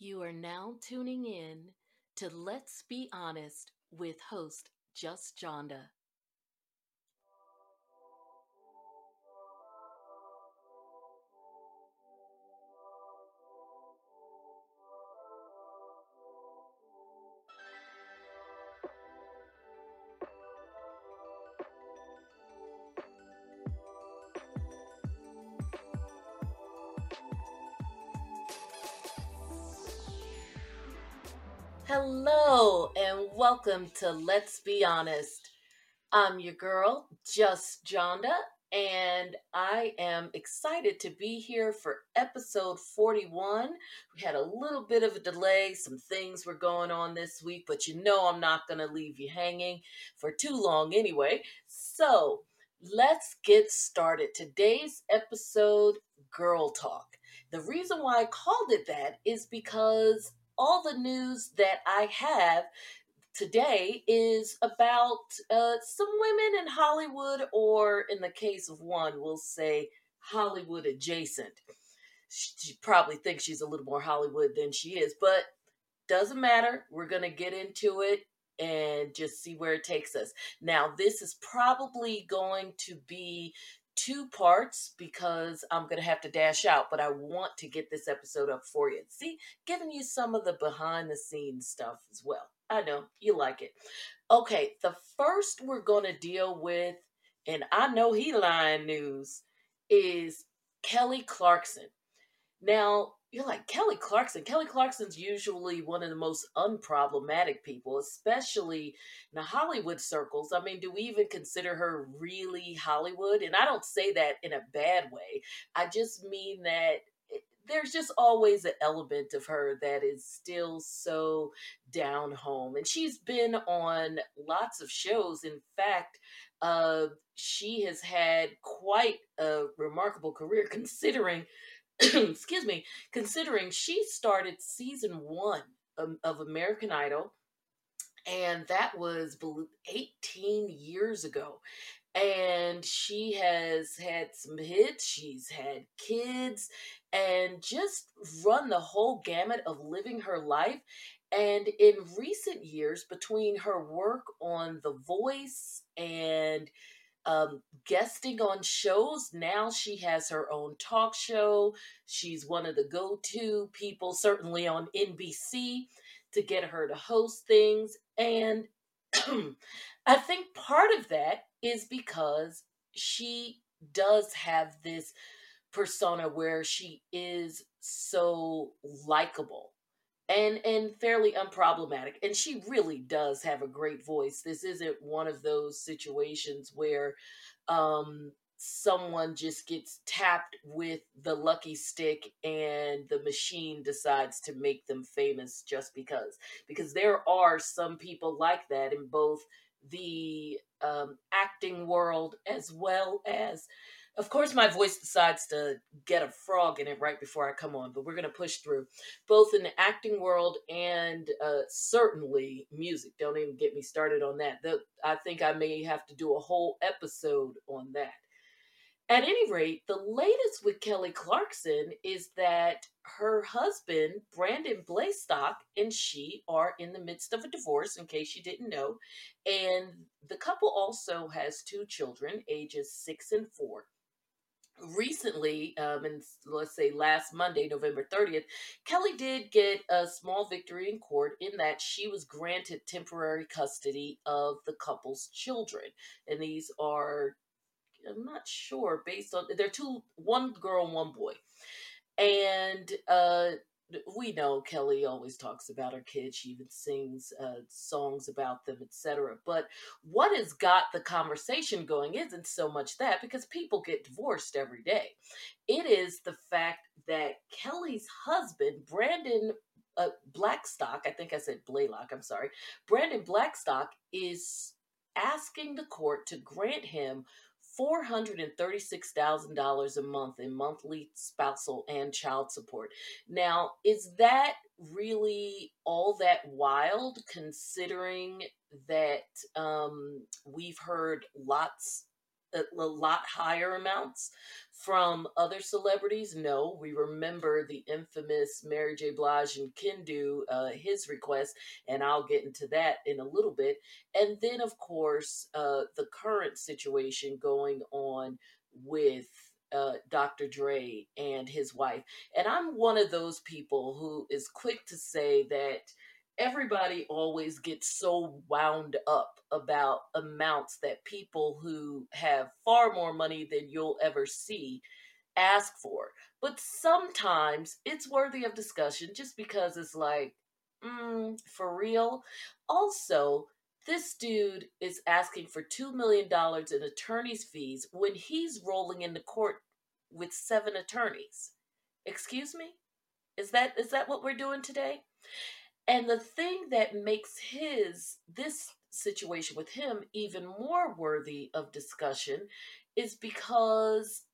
You are now tuning in to Let's Be Honest with host Just Jonda. Welcome to Let's Be Honest. I'm your girl, Just Jonda, and I am excited to be here for episode 41. We had a little bit of a delay, some things were going on this week, but you know I'm not going to leave you hanging for too long anyway. So let's get started. Today's episode, Girl Talk. The reason why I called it that is because all the news that I have today is about uh, some women in Hollywood, or in the case of one, we'll say Hollywood adjacent. She probably thinks she's a little more Hollywood than she is, but doesn't matter. We're going to get into it and just see where it takes us. Now, this is probably going to be two parts because I'm going to have to dash out, but I want to get this episode up for you. See, giving you some of the behind the scenes stuff as well. I know you like it. Okay, the first we're going to deal with, and I know he lying news, is Kelly Clarkson. Now, you're like Kelly Clarkson. Kelly Clarkson's usually one of the most unproblematic people, especially in the Hollywood circles. I mean, do we even consider her really Hollywood? And I don't say that in a bad way. I just mean that there's just always an element of her that is still so down home. And she's been on lots of shows. In fact, uh, she has had quite a remarkable career considering excuse me, considering she started season one of, of American Idol, and that was 18 years ago. And she has had some hits, she's had kids, and just run the whole gamut of living her life. And in recent years, between her work on The Voice and um, guesting on shows. Now she has her own talk show. She's one of the go to people, certainly on NBC, to get her to host things. And I think part of that is because she does have this persona where she is so likable and and fairly unproblematic. And she really does have a great voice. This isn't one of those situations where um someone just gets tapped with the lucky stick and the machine decides to make them famous just because because there are some people like that in both the um, acting world as well as of course, my voice decides to get a frog in it right before I come on, but we're going to push through both in the acting world and uh, certainly music. Don't even get me started on that. The, I think I may have to do a whole episode on that. At any rate, the latest with Kelly Clarkson is that her husband, Brandon Blastock, and she are in the midst of a divorce, in case you didn't know. And the couple also has two children, ages six and four recently, um, and let's say last Monday, November 30th, Kelly did get a small victory in court in that she was granted temporary custody of the couple's children. And these are, I'm not sure, based on, they're two, one girl and one boy. And uh, we know Kelly always talks about her kids. She even sings uh, songs about them, etc. But what has got the conversation going isn't so much that because people get divorced every day. It is the fact that Kelly's husband, Brandon uh, Blackstock, I think I said Blaylock, I'm sorry, Brandon Blackstock is asking the court to grant him $436,000 a month in monthly spousal and child support. Now, is that really all that wild considering that um, we've heard lots a, lot higher amounts from other celebrities? No. We remember the infamous Mary J. Blige and Kendu, uh, his request, and I'll get into that in a little bit. And then, of course, uh, the current situation going on with uh, Dr. Dre and his wife. And I'm one of those people who is quick to say that everybody always gets so wound up about amounts that people who have far more money than you'll ever see ask for. But sometimes it's worthy of discussion just because it's like, mm, for real. Also, this dude is asking for $2 million in attorney's fees when he's rolling into court with seven attorneys. Excuse me? Is that is that what we're doing today? And the thing that makes his this situation with him even more worthy of discussion is because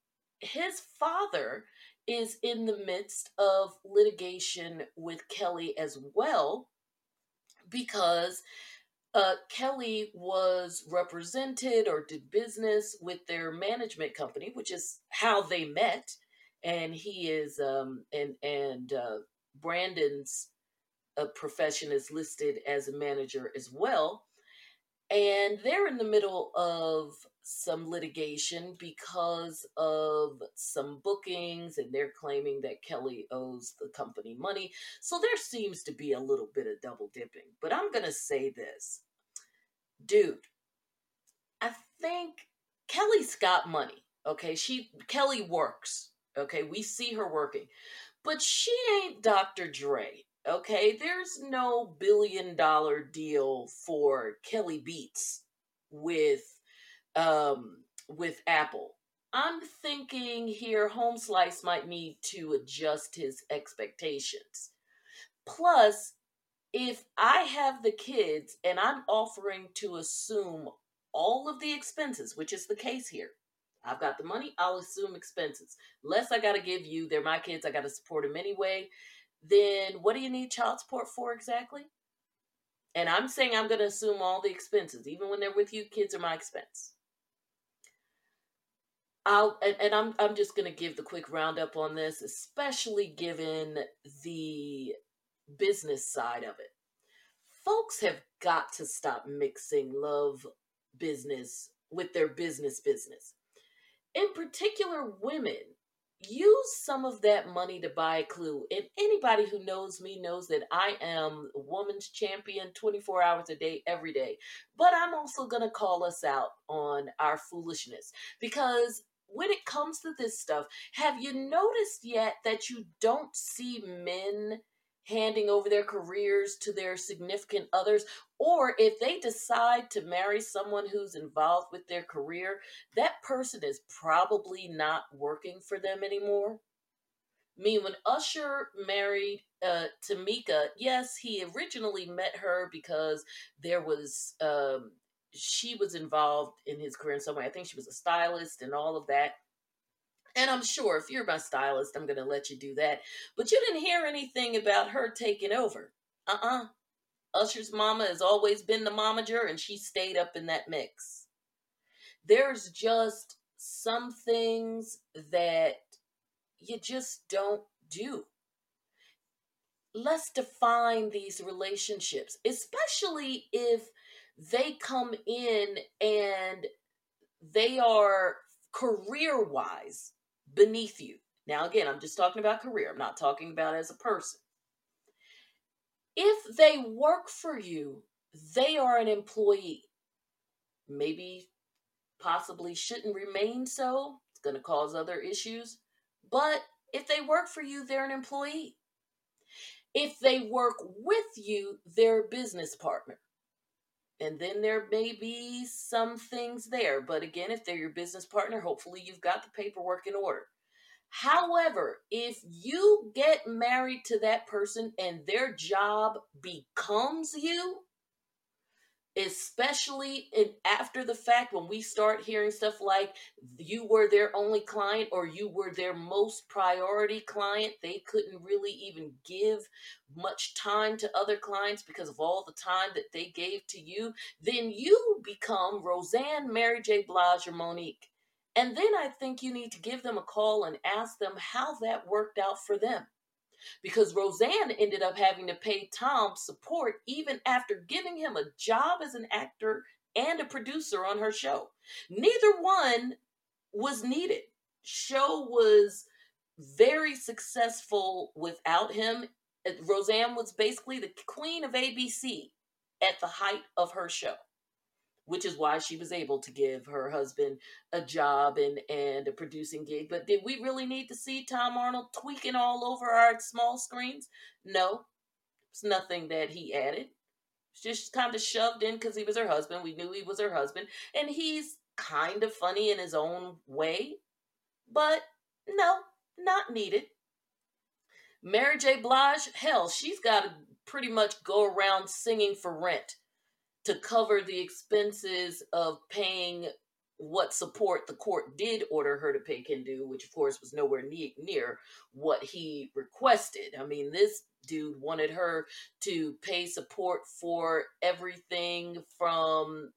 his father is in the midst of litigation with Kelly as well because uh, Kelly was represented or did business with their management company, which is how they met. And he is, um, and and uh, Brandon's a profession is listed as a manager as well. And they're in the middle of some litigation because of some bookings, and they're claiming that Kelly owes the company money. So there seems to be a little bit of double dipping. But I'm going to say this dude, I think Kelly's got money. Okay. She, Kelly works. Okay. We see her working, but she ain't Dr. Dre. Okay, there's no billion dollar deal for Kelly Beats with um with Apple. I'm thinking here Home Slice might need to adjust his expectations. Plus, if I have the kids and I'm offering to assume all of the expenses, which is the case here, I've got the money, I'll assume expenses. Less I got to give you, they're my kids, I got to support them anyway then what do you need child support for exactly? And I'm saying I'm going to assume all the expenses, even when they're with you, kids are my expense. I'll and, and I'm I'm just going to give the quick roundup on this, especially given the business side of it. Folks have got to stop mixing love business with their business business. In particular, women use some of that money to buy a clue. And anybody who knows me knows that I am woman's champion 24 hours a day, every day. But I'm also going to call us out on our foolishness because when it comes to this stuff, have you noticed yet that you don't see men handing over their careers to their significant others, or if they decide to marry someone who's involved with their career, that person is probably not working for them anymore. I mean, when Usher married uh, Tamika, yes, he originally met her because there was um, she was involved in his career in some way. I think she was a stylist and all of that. And I'm sure if you're my stylist, I'm going to let you do that. But you didn't hear anything about her taking over. Uh uh-uh. uh Usher's mama has always been the momager, and she stayed up in that mix. There's just some things that you just don't do. Let's define these relationships, especially if they come in and they are career wise beneath you. Now, again, I'm just talking about career, I'm not talking about as a person. If they work for you, they are an employee. Maybe, possibly shouldn't remain so. It's going to cause other issues. But if they work for you, they're an employee. If they work with you, they're a business partner. And then there may be some things there. But again, if they're your business partner, hopefully you've got the paperwork in order. However, if you get married to that person and their job becomes you, especially in, after the fact when we start hearing stuff like you were their only client or you were their most priority client they couldn't really even give much time to other clients because of all the time that they gave to you. Then you become roseanne mary j. Blige or monique. And then I think you need to give them a call and ask them how that worked out for them. Because Roseanne ended up having to pay Tom support even after giving him a job as an actor and a producer on her show. Neither one was needed. Show was very successful without him. Roseanne was basically the queen of ABC at the height of her show which is why she was able to give her husband a job and and a producing gig. But did we really need to see Tom Arnold tweaking all over our small screens? No, it's nothing that he added. It's just kind of shoved in because he was her husband. We knew he was her husband, and he's kind of funny in his own way. But no, not needed. Mary J. Blige, hell, she's got to pretty much go around singing for rent to cover the expenses of paying what support the court did order her to pay Kendu, which of course was nowhere ne- near what he requested. I mean, this dude wanted her to pay support for everything from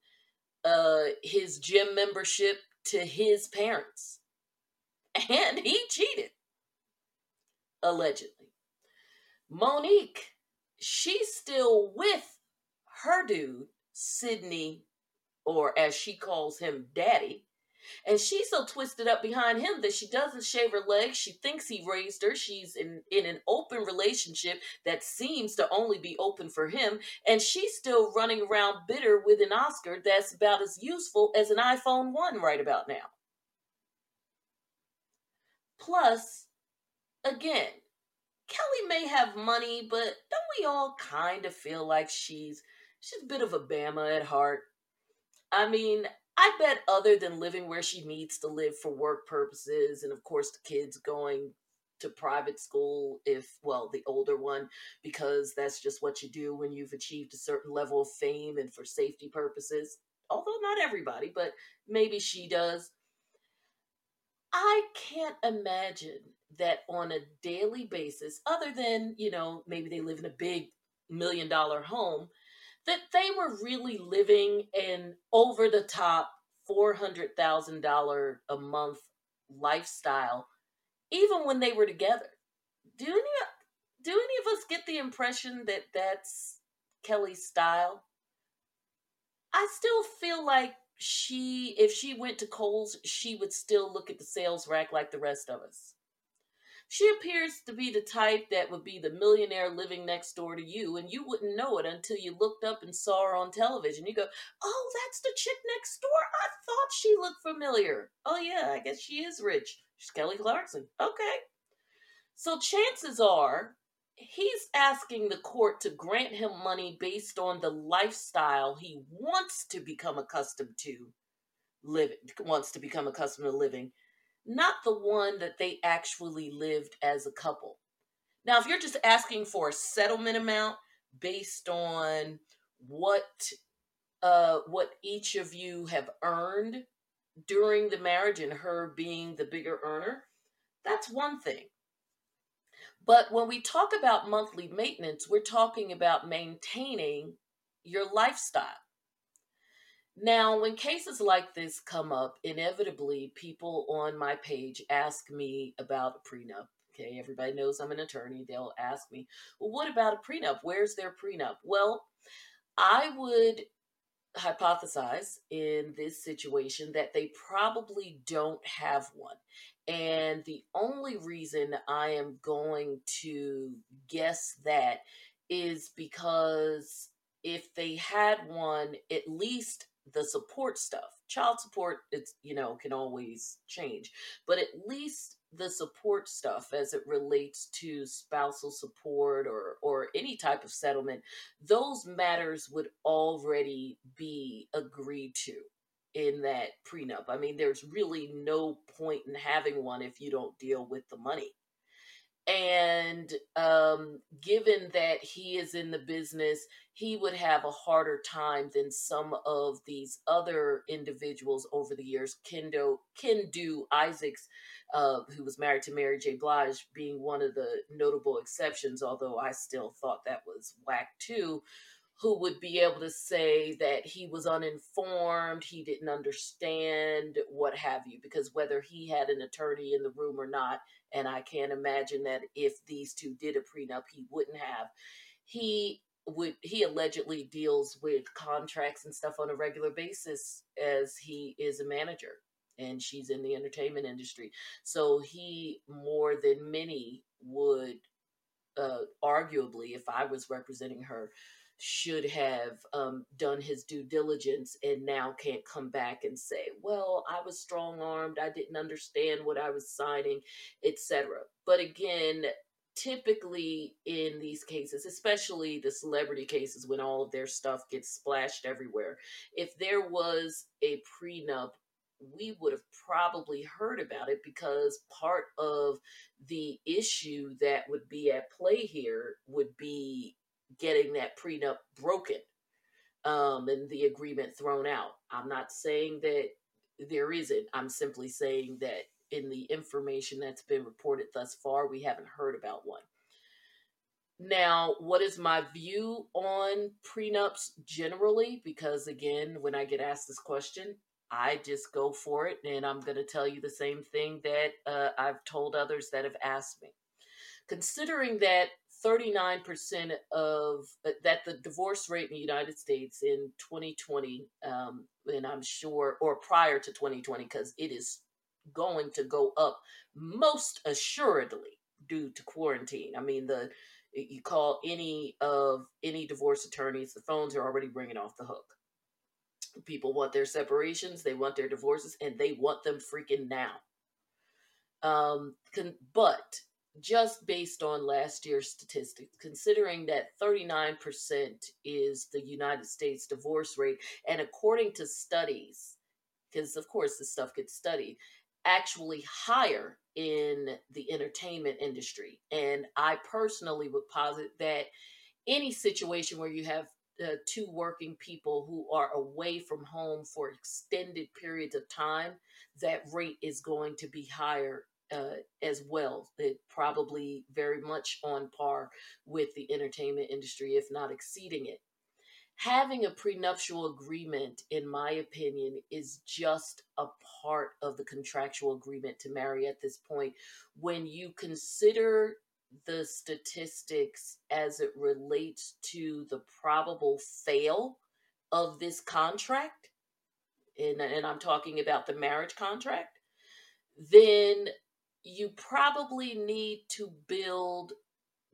uh, his gym membership to his parents. And he cheated, allegedly. Monique, she's still with her dude Sidney, or as she calls him, Daddy. And she's so twisted up behind him that she doesn't shave her legs. She thinks he raised her. She's in, in an open relationship that seems to only be open for him. And she's still running around bitter with an Oscar that's about as useful as an iPhone 1 right about now. Plus, again, Kelly may have money, but don't we all kind of feel like she's she's a bit of a Bama at heart. I mean, I bet other than living where she needs to live for work purposes, and of course the kids going to private school if well the older one because that's just what you do when you've achieved a certain level of fame and for safety purposes although not everybody but maybe she does i can't imagine that on a daily basis other than you know maybe they live in a big million dollar home that they were really living an over the top $400,000 a month lifestyle even when they were together. Do any do any of us get the impression that that's Kelly's style? I still feel like she if she went to Kohl's, she would still look at the sales rack like the rest of us. She appears to be the type that would be the millionaire living next door to you, and you wouldn't know it until you looked up and saw her on television. You go, Oh, that's the chick next door. I thought she looked familiar. Oh, yeah, I guess she is rich. She's Kelly Clarkson. Okay. So chances are he's asking the court to grant him money based on the lifestyle he wants to become accustomed to living wants to become accustomed to living not the one that they actually lived as a couple. Now, if you're just asking for a settlement amount based on what uh, what each of you have earned during the marriage and her being the bigger earner, that's one thing. But when we talk about monthly maintenance, we're talking about maintaining your lifestyle. Now, when cases like this come up, inevitably people on my page ask me about a prenup. Okay, everybody knows I'm an attorney. They'll ask me, well, what about a prenup? Where's their prenup? Well, I would hypothesize in this situation that they probably don't have one. And the only reason I am going to guess that is because if they had one, at least the support stuff. Child support, it's, you know, can always change, but at least the support stuff as it relates to spousal support or or any type of settlement those matters would already be agreed to in that prenup i mean there's really no point in having one if you don't deal with the money and um, given that he is in the business, he would have a harder time than some of these other individuals over the years. Kendo, Kendu Isaacs, uh, who was married to Mary J. Blige, being one of the notable exceptions, although I still thought that was whack too, who would be able to say that he was uninformed, he didn't understand, what have you, because whether he had an attorney in the room or not, and I can't imagine that if these two did a prenup, he wouldn't have. He would he allegedly deals with contracts and stuff on a regular basis as he is a manager and she's in the entertainment industry. So he more than many would uh, arguably, if I was representing her, should have um, done his due diligence and now can't come back and say, well, I was strong armed, I didn't understand what I was signing, etc. But again, typically in these cases, especially the celebrity cases when all of their stuff gets splashed everywhere, if there was a prenup we would have probably heard about it because part of the issue that would be at play here would be getting that prenup broken um, and the agreement thrown out. I'm not saying that there isn't. I'm simply saying that in the information that's been reported thus far, we haven't heard about one. Now, what is my view on prenups generally? Because again, when I get asked this question, I just go for it, and I'm going to tell you the same thing that uh, I've told others that have asked me. Considering that 39% of uh, that the divorce rate in the United States in 2020, um, and I'm sure, or prior to 2020, because it is going to go up most assuredly due to quarantine. I mean, the you call any of any divorce attorneys, the phones are already ringing off the hook. People want their separations, they want their divorces, and they want them freaking now. Um, but just based on last year's statistics, considering that 39% is the United States divorce rate, and according to studies, because of course this stuff gets studied, actually higher in the entertainment industry. And I personally would posit that any situation where you have uh, two working people who are away from home for extended periods of time, that rate is going to be higher uh, as well. It probably very much on par with the entertainment industry, if not exceeding it. Having a prenuptial agreement, in my opinion, is just a part of the contractual agreement to marry at this point. When you consider the statistics as it relates to the probable fail of this contract, and, and I'm talking about the marriage contract, then you probably need to build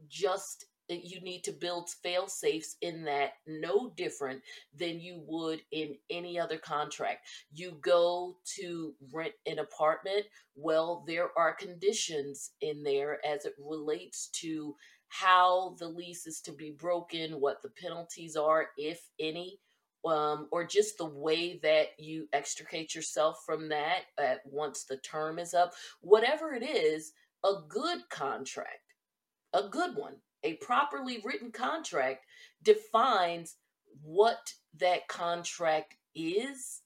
just eh, you need to build fail safes in that no different than you would in any other contract. You go to rent an apartment, well, there are conditions in there as it relates to how the lease is to be broken, what the penalties are, if any. Um, or just the way that you extricate yourself from that at once the term is up, whatever it is, a good contract, a good one, a properly written contract defines what that contract is,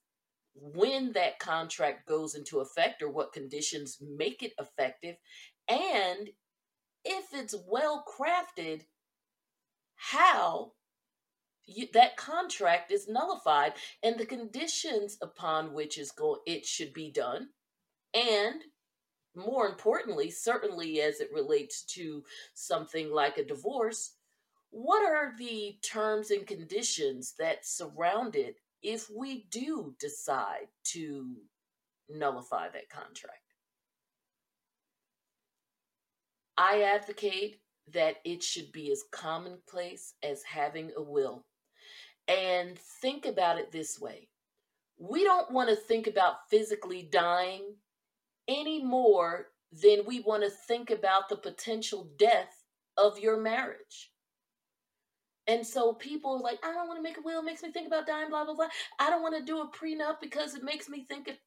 when that contract goes into effect, or what conditions make it effective, and if it's well crafted, how you, that contract is nullified and the conditions upon which is go it should be done and more importantly, certainly as it relates to something like a divorce, what are the terms and conditions that surround it if we do decide to nullify that contract? I advocate that it should be as commonplace as having a will. And think about it this way we don't want to think about physically dying any more than we want to think about the potential death of your marriage. And so people are like, I don't want to make a will, it makes me think about dying, blah, blah, blah. I don't want to do a prenup because it makes me think it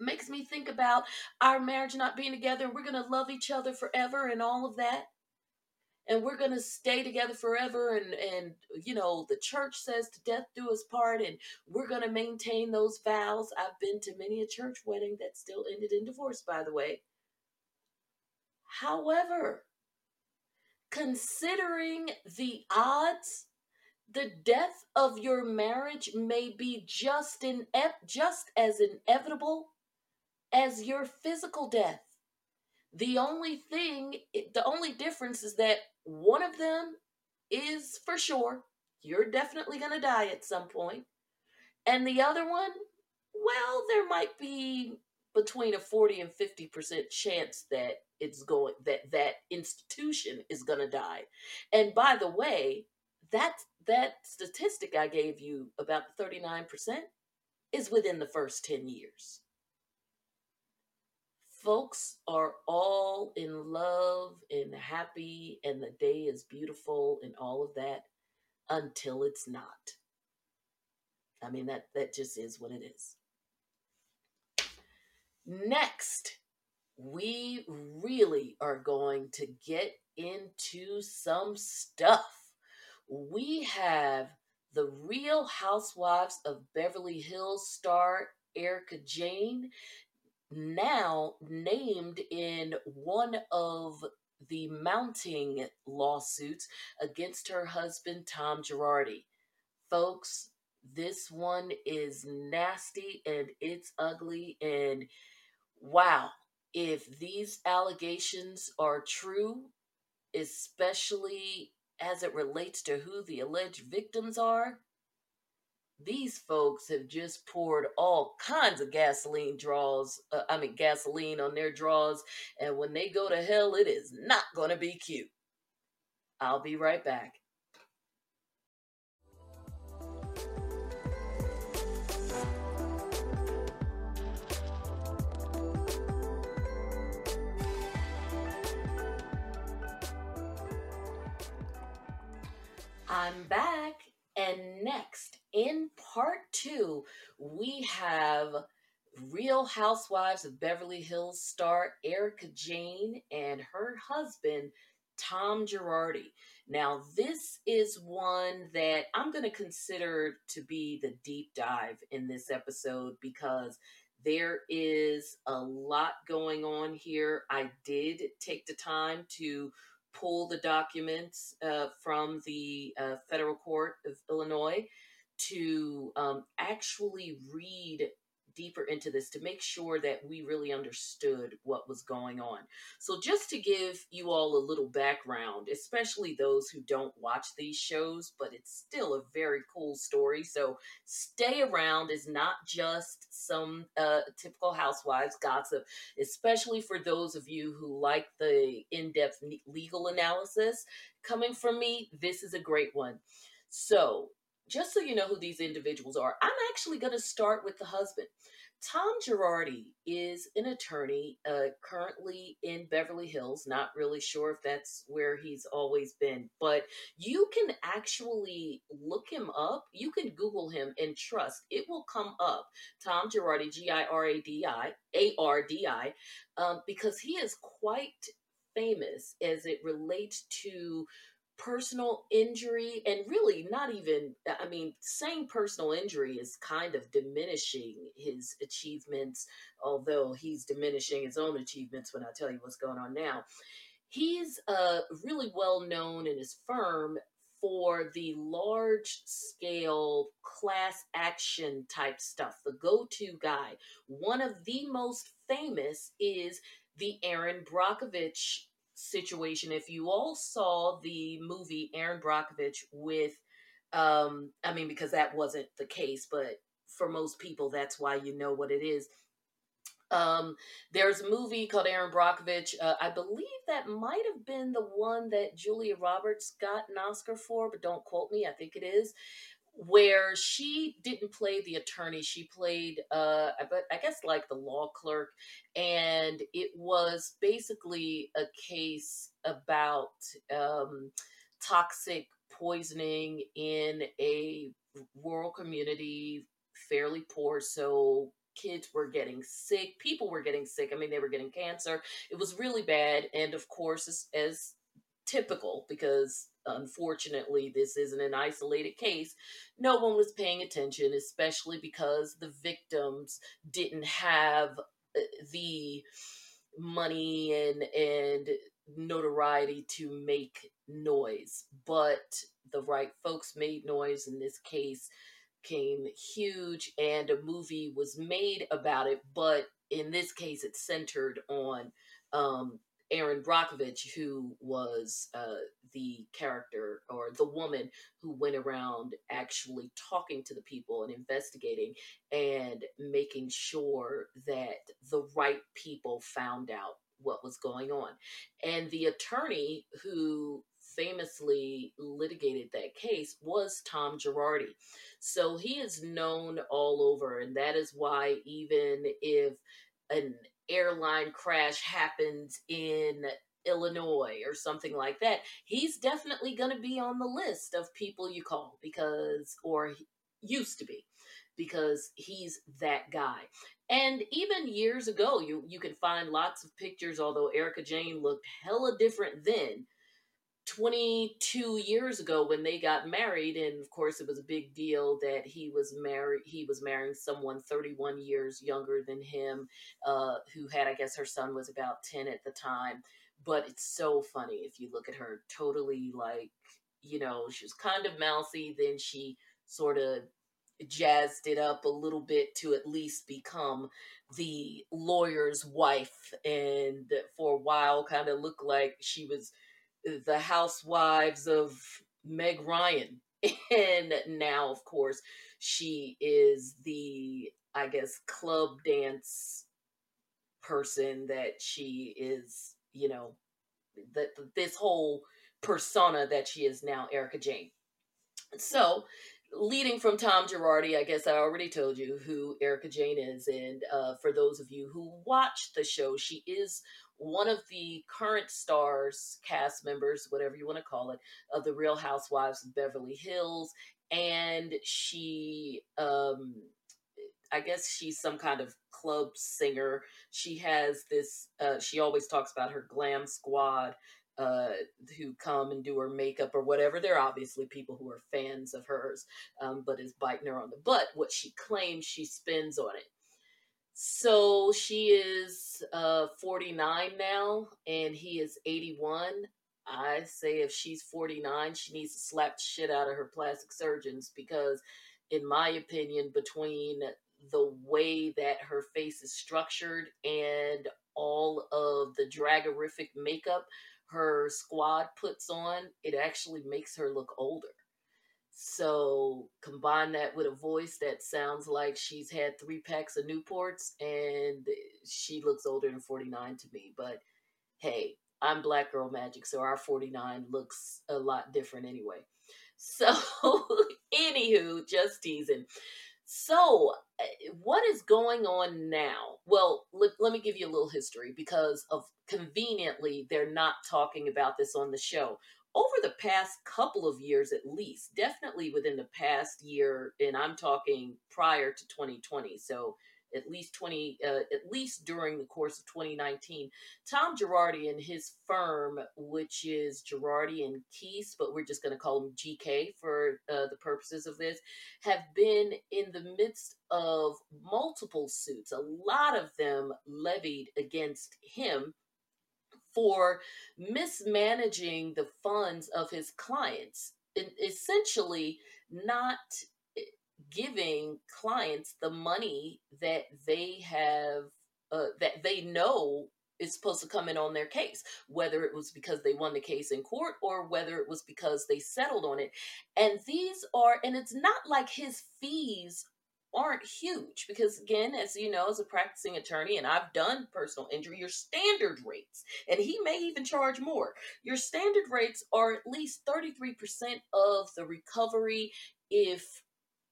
makes me think about our marriage not being together and we're gonna love each other forever and all of that. And we're gonna stay together forever and and you know, the church says to death do us part and we're gonna maintain those vows. I've been to many a church wedding that still ended in divorce, by the way. However, considering the odds, the death of your marriage may be just in just as inevitable as your physical death. The only thing, the only difference is that one of them is for sure. You're definitely going to die at some point. And the other one, well, there might be between a 40 and 50% chance that it's going that that institution is going to die. And by the way, that that statistic I gave you about 39% is within the first 10 years. Folks are all in love and happy and the day is beautiful and all of that until it's not. I mean that that just is what it is. Next, we really are going to get into some stuff. We have the Real Housewives of Beverly Hills star erika Jayne, now named in one of the mounting lawsuits against her husband, Tom Girardi. Folks, this one is nasty and it's ugly. And wow, if these allegations are true, especially as it relates to who the alleged victims are, these folks have just poured all kinds of gasoline draws, uh, I mean, gasoline on their draws. And when they go to hell, it is not going to be cute. I'll be right back. I'm back. And next, in part two, we have Real Housewives of Beverly Hills star Erika Jayne and her husband, Tom Girardi. Now, this is one that I'm going to consider to be the deep dive in this episode because there is a lot going on here. I did take the time to pull the documents uh, from the uh, federal court of Illinois to um, actually read deeper into this to make sure that we really understood what was going on. So, just to give you all a little background, especially those who don't watch these shows, but it's still a very cool story. So, stay around is not just some uh, typical housewives gossip, especially for those of you who like the in depth legal analysis coming from me. This is a great one. So, just so you know who these individuals are, I'm actually going to start with the husband. Tom Girardi is an attorney uh, currently in Beverly Hills. Not really sure if that's where he's always been, but you can actually look him up. You can Google him and trust it will come up. Tom Girardi, G I R A D I, A R D I, um, because he is quite famous as it relates to personal injury and really not even i mean saying personal injury is kind of diminishing his achievements although he's diminishing his own achievements when i tell you what's going on now. He's uh, really well known in his firm for the large scale class action type stuff the go-to guy. One of the most famous is the erin brockovich situation. If you all saw the movie Erin Brockovich with, um, I mean, because that wasn't the case, but for most people, that's why you know what it is. Um, there's a movie called Erin Brockovich. Uh, I believe that might have been the one that Julia Roberts got an Oscar for, but don't quote me. I think it is where she didn't play the attorney she played uh but i guess like the law clerk and it was basically a case about um toxic poisoning in a rural community fairly poor so kids were getting sick people were getting sick i mean they were getting cancer it was really bad and of course as, as typical because unfortunately this isn't an isolated case no one was paying attention especially because the victims didn't have uh, the money and and notoriety to make noise but the right folks made noise in this case came huge and a movie was made about it but in this case it's centered on um, Erin Brockovich, who was uh, the character or the woman who went around actually talking to the people and investigating and making sure that the right people found out what was going on. And the attorney who famously litigated that case was Tom Girardi. So he is known all over, and that is why even if an airline crash happens in Illinois or something like that, he's definitely going to be on the list of people you call because, or used to be, because he's that guy. And even years ago, you you can find lots of pictures. Although Erika Jayne looked hella different then, 22 years ago when they got married and of course it was a big deal that he was married he was marrying someone 31 years younger than him uh, who had i guess her son was about 10 at the time but it's so funny if you look at her totally like you know she was kind of mousy then she sort of jazzed it up a little bit to at least become the lawyer's wife and for a while kind of looked like she was uh, the housewives of Meg Ryan. And now, of course, she is the, I guess, club dance person that she is, you know, that this whole persona that she is now, Erika Jayne. So, leading from Tom Girardi, I guess I already told you who Erika Jayne is. And uh, for those of you who watch the show, she is one of the current stars, cast members, whatever you want to call it, of the Real Housewives of Beverly Hills. And she, um, I guess she's some kind of club singer. She has this, uh, she always talks about her glam squad uh, who come and do her makeup or whatever. They're obviously people who are fans of hers, um, but is biting her on the butt. What she claims she spends on it. So she is uh, 49 now, and he is 81. I say if she's 49, she needs to slap shit out of her plastic surgeons because, in my opinion, between the way that her face is structured and all of the dragorific makeup her squad puts on, it actually makes her look older. So combine that with a voice that sounds like she's had three packs of Newports and she looks older than 49 to me. But hey, I'm Black Girl Magic, so our 49 looks a lot different anyway. So, anywho, just teasing. So, eh, what is going on now? Well, let, let me give you a little history because of conveniently, they're not talking about this on the show over the past couple of years at least, definitely within the past year, and I'm talking prior to 2020, so at least 20, uh, at least during the course of 2019, Tom Girardi and his firm, which is Girardi and Keese, but we're just going to call him GK for uh, the purposes of this, have been in the midst of multiple suits, a lot of them levied against him for mismanaging the funds of his clients, essentially not giving clients the money that they have uh, that they know is supposed to come in on their case, whether it was because they won the case in court or whether it was because they settled on it. And these are, and it's not like his fees aren't huge because again as you know as a practicing attorney and i've done personal injury your standard rates and he may even charge more your standard rates are at least 33% of the recovery if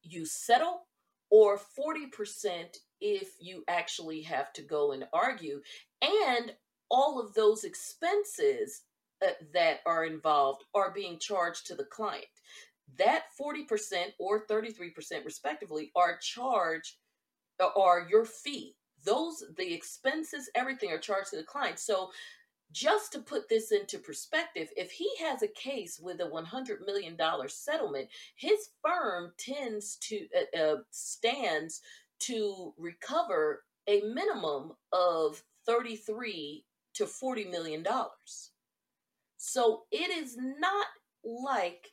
you settle or 40% if you actually have to go and argue. And all of those expenses uh, that are involved are being charged to the client. That 40% or 33% respectively are charged uh, your fee. Those the expenses everything are charged to the client. So just to put this into perspective if he has a case with a 100 million dollar settlement his firm tends to uh, uh, stands to recover a minimum of 33 to 40 million dollars so it is not like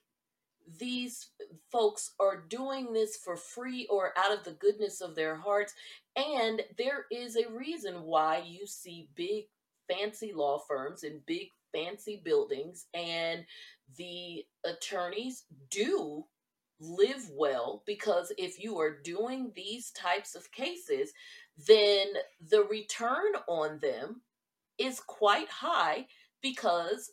these folks are doing this for free or out of the goodness of their hearts. And there is a reason why you see big, fancy law firms in big, fancy buildings, and the attorneys do live well because if you are doing these types of cases, then the return on them is quite high because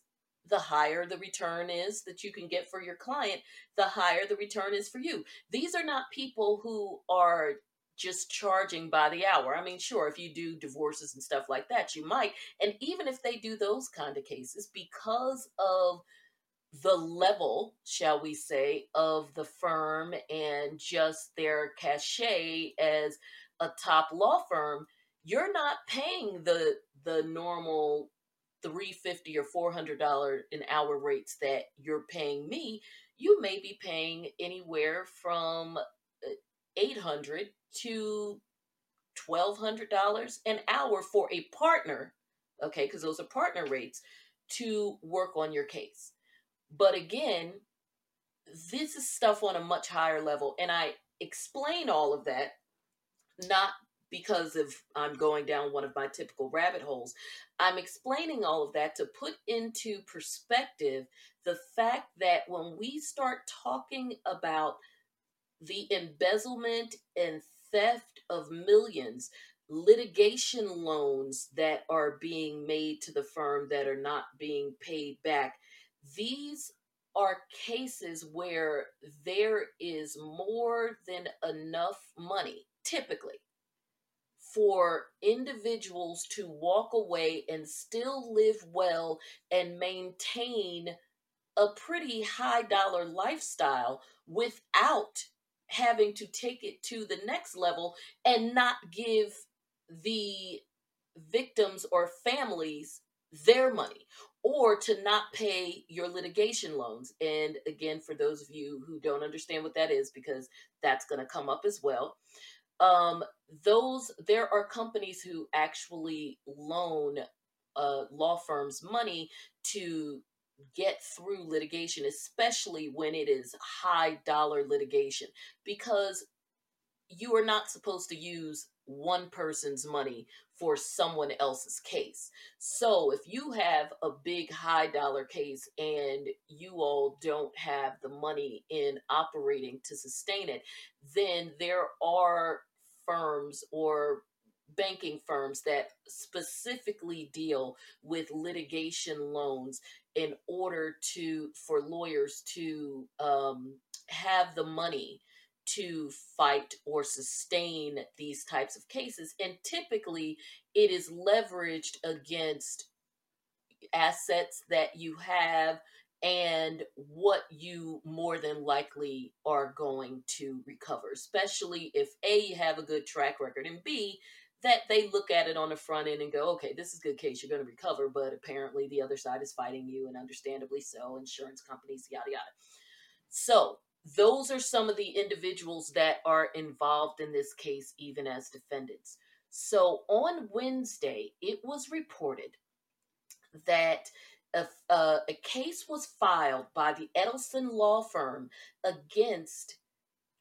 the higher the return is that you can get for your client, the higher the return is for you. These are not people who are just charging by the hour. I mean, sure, if you do divorces and stuff like that, you might. And even if they do those kind of cases, because of the level, shall we say, of the firm and just their cachet as a top law firm, you're not paying the the normal 350 or 400 dollar an hour rates that you're paying me you may be paying anywhere from 800 to 1200 dollars an hour for a partner okay because those are partner rates to work on your case but again this is stuff on a much higher level and i explain all of that not because of I'm going down one of my typical rabbit holes. I'm explaining all of that to put into perspective the fact that when we start talking about the embezzlement and theft of millions, litigation loans that are being made to the firm that are not being paid back, these are cases where there is more than enough money, typically for individuals to walk away and still live well and maintain a pretty high dollar lifestyle without having to take it to the next level and not give the victims or families their money or to not pay your litigation loans. And again, for those of you who don't understand what that is, because that's going to come up as well, um, those there are companies who actually loan uh, law firms money to get through litigation, especially when it is high dollar litigation, because you are not supposed to use one person's money for someone else's case. So if you have a big high dollar case and you all don't have the money in operating to sustain it, then there are firms or banking firms that specifically deal with litigation loans in order to for lawyers to um, have the money to fight or sustain these types of cases. And typically, it is leveraged against assets that you have and what you more than likely are going to recover, especially if A, you have a good track record, and B, that they look at it on the front end and go, okay, this is a good case, you're going to recover, but apparently the other side is fighting you, and understandably so, insurance companies, yada, yada. So, those are some of the individuals that are involved in this case, even as defendants. So on Wednesday, it was reported that a, uh, a case was filed by the Edelson law firm against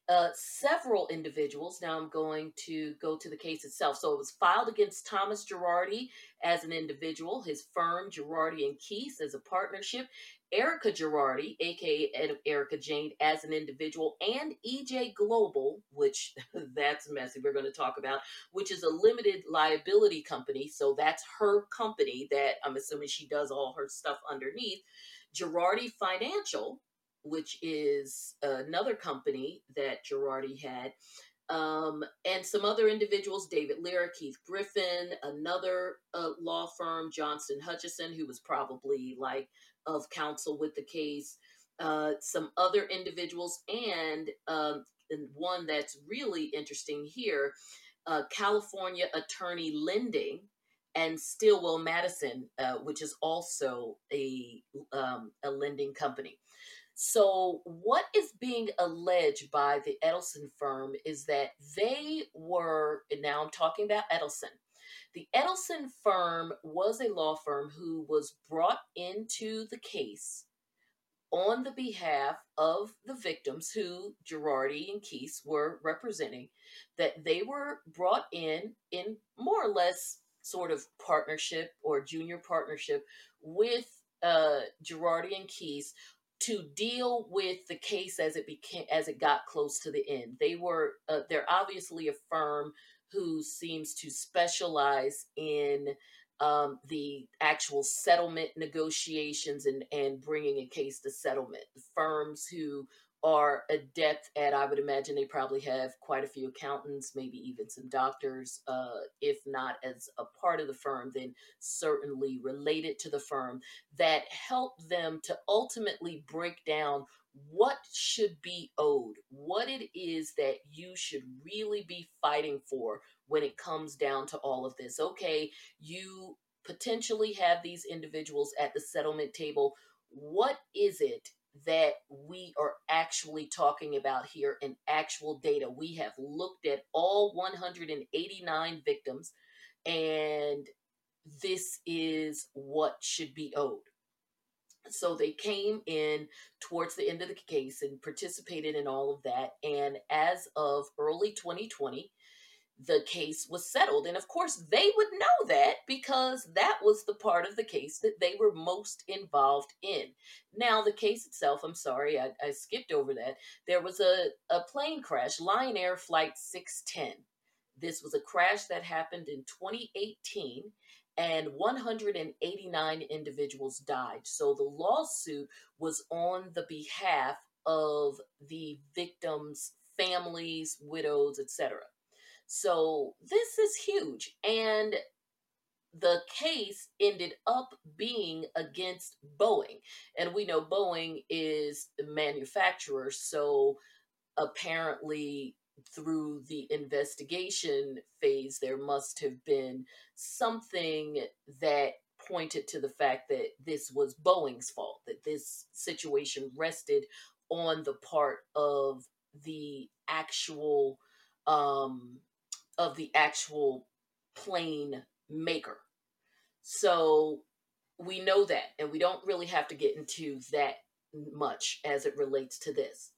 uh, several individuals. Now I'm going to go to the case itself. So it was filed against Thomas Girardi as an individual, his firm Girardi and Keese as a partnership, Erika Girardi, aka Erika Jayne, as an individual, and EJ Global, which that's messy, we're going to talk about, which is a limited liability company. So that's her company that I'm assuming she does all her stuff underneath. Girardi Financial, which is another company that Girardi had. Um, and some other individuals, David Lira, Keith Griffin, another uh, law firm, Johnston Hutchison, who was probably like of counsel with the case, uh, some other individuals, and, um, and one that's really interesting here uh, California Attorney Lending and Stillwell Madison, uh, which is also a, um, a lending company. So, what is being alleged by the Edelson firm is that they were, and now I'm talking about Edelson, the Edelson firm was a law firm who was brought into the case on the behalf of the victims who Girardi and Keese were representing, that they were brought in in more or less sort of partnership or junior partnership with uh, Girardi and Keese to deal with the case as it became as it got close to the end. They were uh, they're obviously a firm who seems to specialize in um, the actual settlement negotiations and, and bringing a case to settlement. Firms who are adept at, I would imagine they probably have quite a few accountants, maybe even some doctors, uh, if not as a part of the firm, then certainly related to the firm, that help them to ultimately break down what should be owed, what it is that you should really be fighting for when it comes down to all of this. Okay, you potentially have these individuals at the settlement table. What is it that we are actually talking about here in actual data? We have looked at all 189 victims, and this is what should be owed. So they came in towards the end of the case and participated in all of that. And as of early 2020, the case was settled. And of course, they would know that because that was the part of the case that they were most involved in. Now, the case itself, I'm sorry, I, I skipped over that. There was a, a plane crash, Lion Air Flight 610. This was a crash that happened in 2018 and 189 individuals died. So the lawsuit was on the behalf of the victims' families, widows, etc. So this is huge. And the case ended up being against Boeing. And we know Boeing is the manufacturer. So apparently, through the investigation phase, there must have been something that pointed to the fact that this was Boeing's fault, that this situation rested on the part of the actual um, of the actual plane maker. So we know that, and we don't really have to get into that much as it relates to this.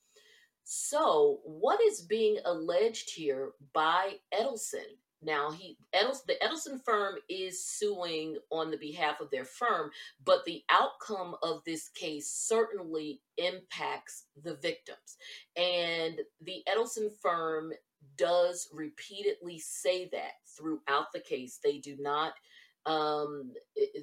So, what is being alleged here by Edelson? Now, he Edelson, the Edelson firm is suing on the behalf of their firm, but the outcome of this case certainly impacts the victims. And the Edelson firm does repeatedly say that throughout the case. They do not um,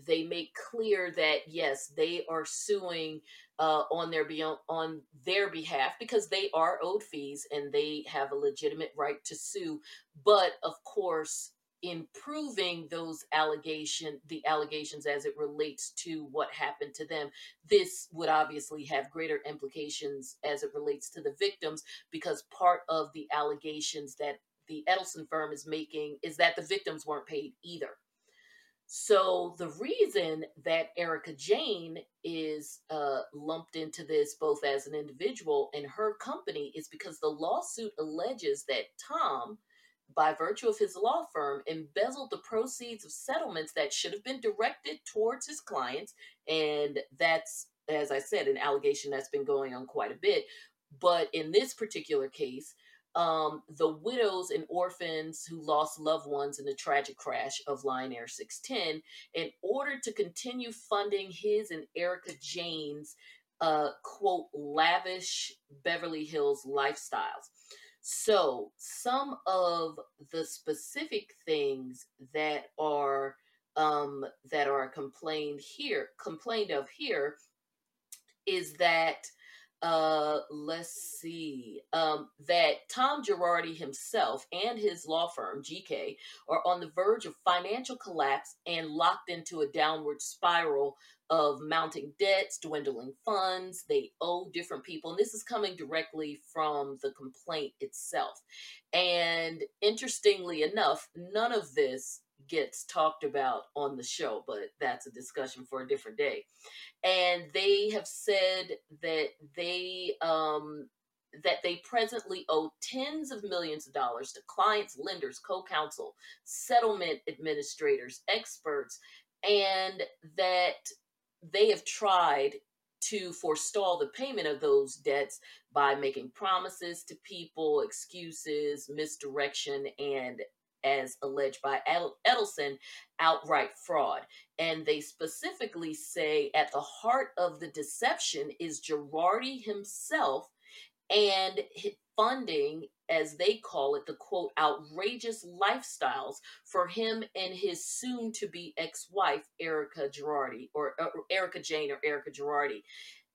they make clear that yes, they are suing uh, on their beyond on their behalf because they are owed fees and they have a legitimate right to sue. But of course, improving those allegation the allegations as it relates to what happened to them. This would obviously have greater implications as it relates to the victims because part of the allegations that the Edelson firm is making is that the victims weren't paid either. So the reason that Erika Jayne is uh, lumped into this both as an individual and her company is because the lawsuit alleges that Tom by virtue of his law firm, embezzled the proceeds of settlements that should have been directed towards his clients. And that's, as I said, an allegation that's been going on quite a bit. But in this particular case, um, the widows and orphans who lost loved ones in the tragic crash of Lion Air 610, in order to continue funding his and Erika Jayne's uh, quote, lavish Beverly Hills lifestyles. So, some of the specific things that are um, that are complained here, complained of here, is that uh, let's see, um, that Tom Girardi himself and his law firm GK are on the verge of financial collapse and locked into a downward spiral of mounting debts, dwindling funds. They owe different people. And this is coming directly from the complaint itself. And interestingly enough, none of this gets talked about on the show, but that's a discussion for a different day. And they have said that they um that they presently owe tens of millions of dollars to clients, lenders, co-counsel, settlement administrators, experts, and that they have tried to forestall the payment of those debts by making promises to people, excuses, misdirection, and as alleged by Edelson, outright fraud. And they specifically say at the heart of the deception is Girardi himself and funding, as they call it, the quote, outrageous lifestyles for him and his soon to be ex wife, Erika Girardi, or uh, Erika Jayne or Erika Girardi.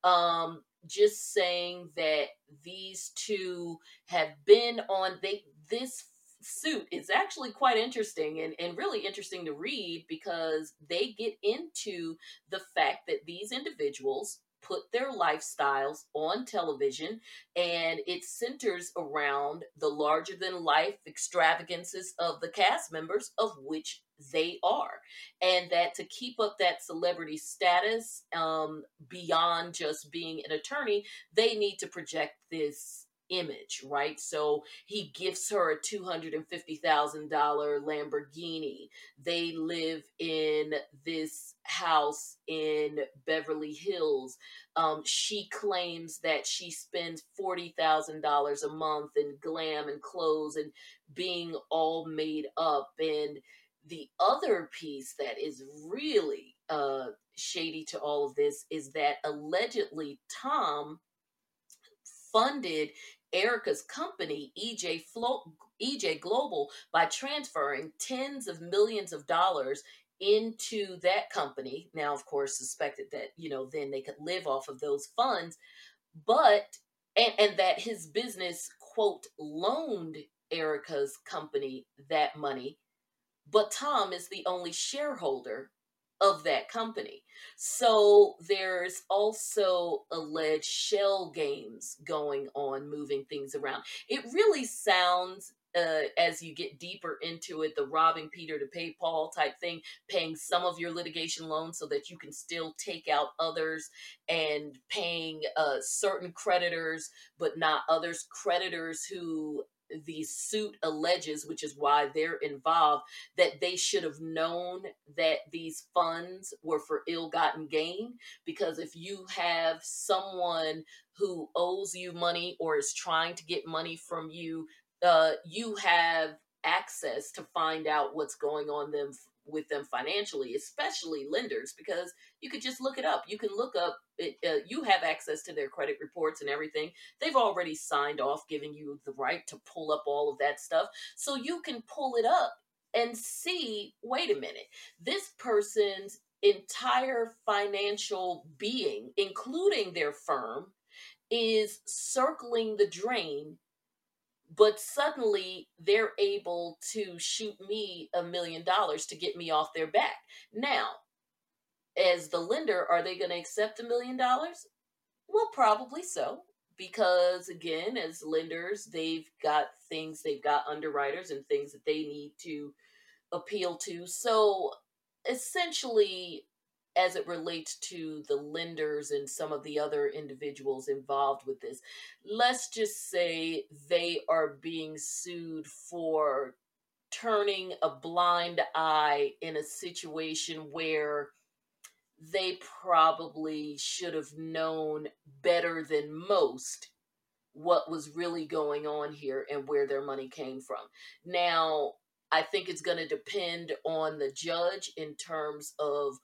Um, just saying that these two have been on they this suit is actually quite interesting and, and really interesting to read because they get into the fact that these individuals put their lifestyles on television and it centers around the larger than life extravagances of the cast members of which they are. And that to keep up that celebrity status um, beyond just being an attorney they need to project this image, right? So he gifts her a $250,000 Lamborghini. They live in this house in Beverly Hills. Um, she claims that she spends $40,000 a month in glam and clothes and being all made up. And the other piece that is really uh, shady to all of this is that allegedly Tom funded Erika's company, EJ Flo- EJ Global, by transferring tens of millions of dollars into that company. Now, of course, suspected that, you know, then they could live off of those funds, but and, and that his business, quote, loaned Erika's company that money, but Tom is the only shareholder of that company. So there's also alleged shell games going on, moving things around. It really sounds uh, as you get deeper into it, the robbing Peter to pay Paul type thing, paying some of your litigation loans so that you can still take out others and paying uh, certain creditors, but not others, creditors who the suit alleges, which is why they're involved, that they should have known that these funds were for ill gotten gain. Because if you have someone who owes you money or is trying to get money from you, uh, you have access to find out what's going on them with them financially, especially lenders, because you could just look it up. You can look up, it, uh, you have access to their credit reports and everything. They've already signed off giving you the right to pull up all of that stuff. So you can pull it up and see wait a minute, this person's entire financial being, including their firm, is circling the drain but suddenly they're able to shoot me a million dollars to get me off their back. Now, as the lender, are they going to accept a million dollars? Well, probably so. Because again, as lenders, they've got things, they've got underwriters and things that they need to appeal to. So essentially, as it relates to the lenders and some of the other individuals involved with this. Let's just say they are being sued for turning a blind eye in a situation where they probably should have known better than most what was really going on here and where their money came from. Now, I think it's going to depend on the judge in terms of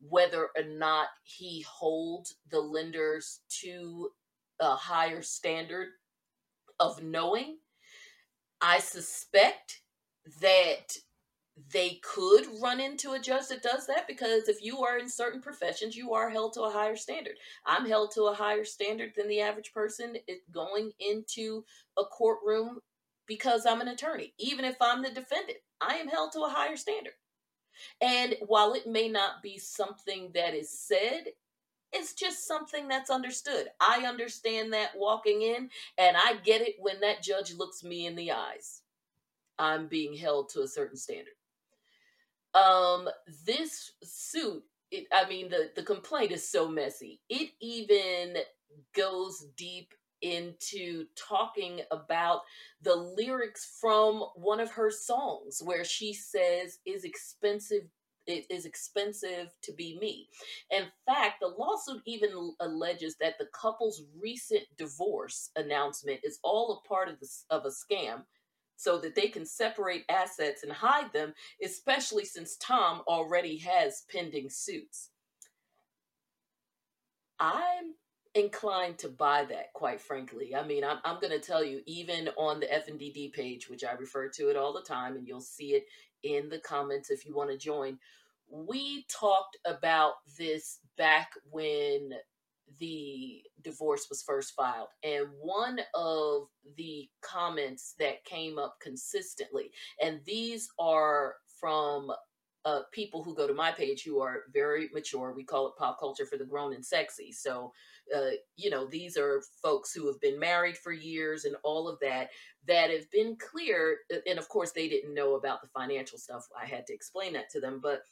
whether or not he holds the lenders to a higher standard of knowing. I suspect that they could run into a judge that does that because if you are in certain professions, you are held to a higher standard. I'm held to a higher standard than the average person going into a courtroom because I'm an attorney. Even if I'm the defendant, I am held to a higher standard. And while it may not be something that is said, it's just something that's understood. I understand that walking in, and I get it when that judge looks me in the eyes. I'm being held to a certain standard. Um, this suit, it, I mean, the, the complaint is so messy. It even goes deep into talking about the lyrics from one of her songs where she says is expensive it is expensive to be me. In fact, the lawsuit even alleges that the couple's recent divorce announcement is all a part of the, of a scam so that they can separate assets and hide them, especially since Tom already has pending suits. I'm inclined to buy that, quite frankly. I mean, I'm, I'm going to tell you, even on the FNDD page, which I refer to it all the time, and you'll see it in the comments if you want to join. We talked about this back when the divorce was first filed. And one of the comments that came up consistently, and these are from uh, people who go to my page who are very mature. We call it pop culture for the grown and sexy. So, uh, you know, these are folks who have been married for years and all of that, that have been clear. And of course, they didn't know about the financial stuff. I had to explain that to them. But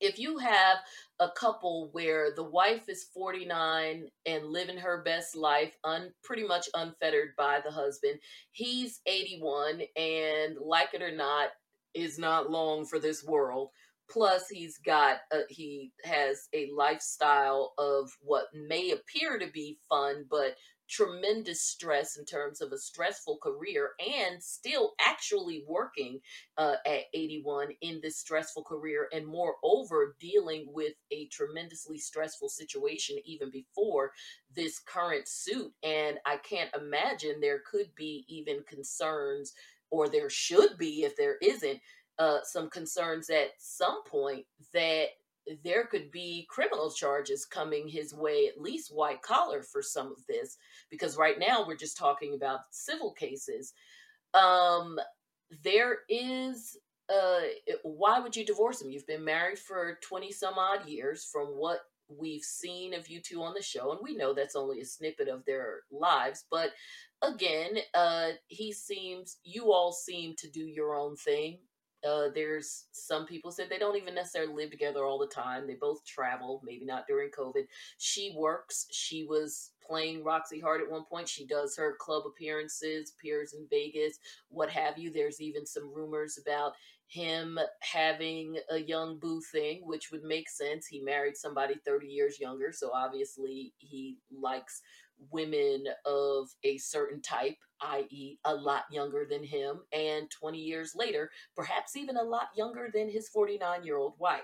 if you have a couple where the wife is 49 and living her best life un, pretty much unfettered by the husband he's 81 and like it or not is not long for this world. Plus, he's got a, he has a lifestyle of what may appear to be fun, but tremendous stress in terms of a stressful career and still actually working uh, at 81 in this stressful career and moreover dealing with a tremendously stressful situation even before this current suit. And i can't imagine there could be even concerns or there should be if there isn't uh, some concerns at some point that there could be criminal charges coming his way, at least white collar for some of this, because right now we're just talking about civil cases. Um, there is, uh, why would you divorce him? You've been married for 20 some odd years from what we've seen of you two on the show, and we know that's only a snippet of their lives, but again, uh, he seems, you all seem to do your own thing. Uh, there's some people said they don't even necessarily live together all the time. They both travel, maybe not during COVID. She works. She was playing Roxy Hart at one point. She does her club appearances, appears in Vegas, what have you. There's even some rumors about him having a young boo thing, which would make sense. He married somebody 30 years younger, so obviously he likes women of a certain type, i.e., a lot younger than him, and 20 years later, perhaps even a lot younger than his 49 year old wife.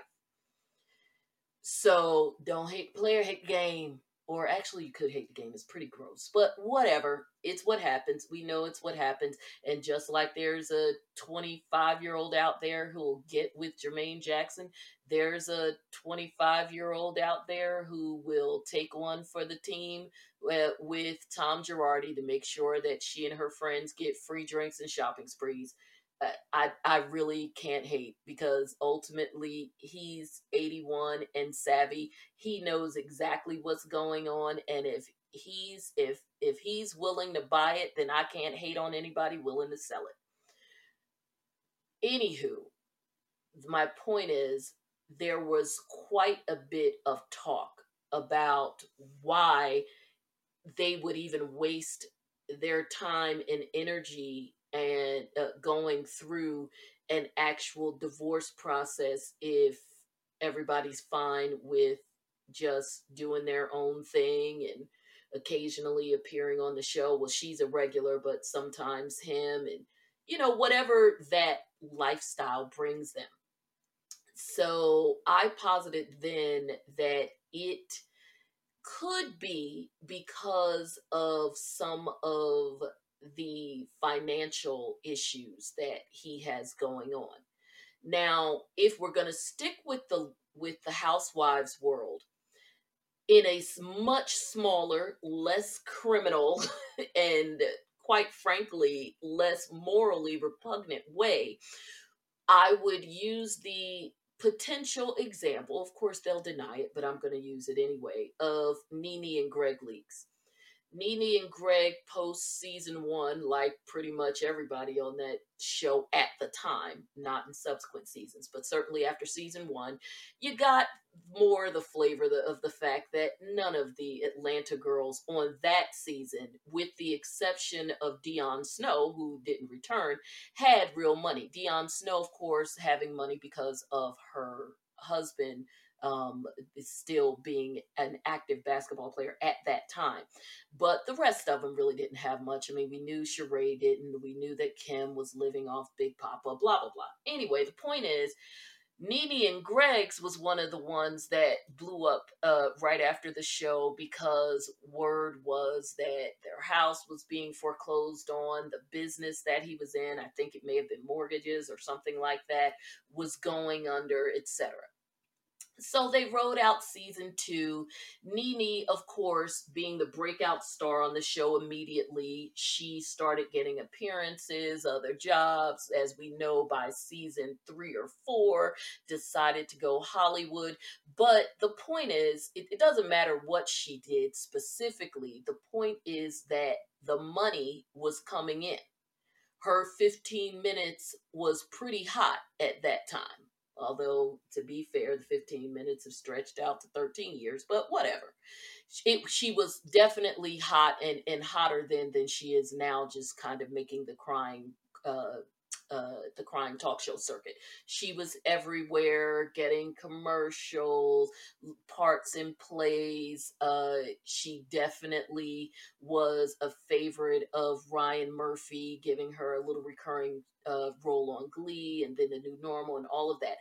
So don't hate player, hate game. Or actually, you could hate the game. It's pretty gross. But whatever. It's what happens. We know it's what happens. And just like there's a 25 year old out there who will get with Jermaine Jackson, there's a 25 year old out there who will take one for the team with, with Tom Girardi to make sure that she and her friends get free drinks and shopping sprees. I, I really can't hate because ultimately he's 81 and savvy. He knows exactly what's going on and if he's if if he's willing to buy it, then I can't hate on anybody willing to sell it. Anywho, my point is there was quite a bit of talk about why they would even waste their time and energy and uh, going through an actual divorce process if everybody's fine with just doing their own thing and occasionally appearing on the show. Well, she's a regular, but sometimes him, and you know, whatever that lifestyle brings them. So I posited then that it could be because of some of the financial issues that he has going on. Now, if we're going to stick with the with the housewives world in a much smaller, less criminal and quite frankly less morally repugnant way, I would use the potential example, of course they'll deny it, but I'm going to use it anyway, of Nene and Greg Leakes Nene and Greg post season one, like pretty much everybody on that show at the time, not in subsequent seasons, but certainly after season one, you got more the flavor of the fact that none of the Atlanta girls on that season, with the exception of Dion Snow, who didn't return, had real money. Dion Snow, of course, having money because of her husband um, still being an active basketball player at that time. But the rest of them really didn't have much. I mean, we knew Sheree didn't. We knew that Kim was living off Big Papa, blah, blah, blah. Anyway, the point is, Nene and Greg's was one of the ones that blew up uh, right after the show because word was that their house was being foreclosed on, the business that he was in, I think it may have been mortgages or something like that, was going under, etc. So they wrote out season two. Nene, of course, being the breakout star on the show immediately, she started getting appearances, other jobs, as we know by season three or four, decided to go Hollywood. But the point is, it, it doesn't matter what she did specifically. The point is that the money was coming in. Her 15 minutes was pretty hot at that time Although, to be fair, the 15 minutes have stretched out to 13 years, but whatever. It, she was definitely hot and, and hotter than than she is now, just kind of making the crime. uh, uh, the crime talk show circuit. She was everywhere, getting commercials, parts in plays. Uh, she definitely was a favorite of Ryan Murphy, giving her a little recurring uh, role on Glee and then the new normal and all of that.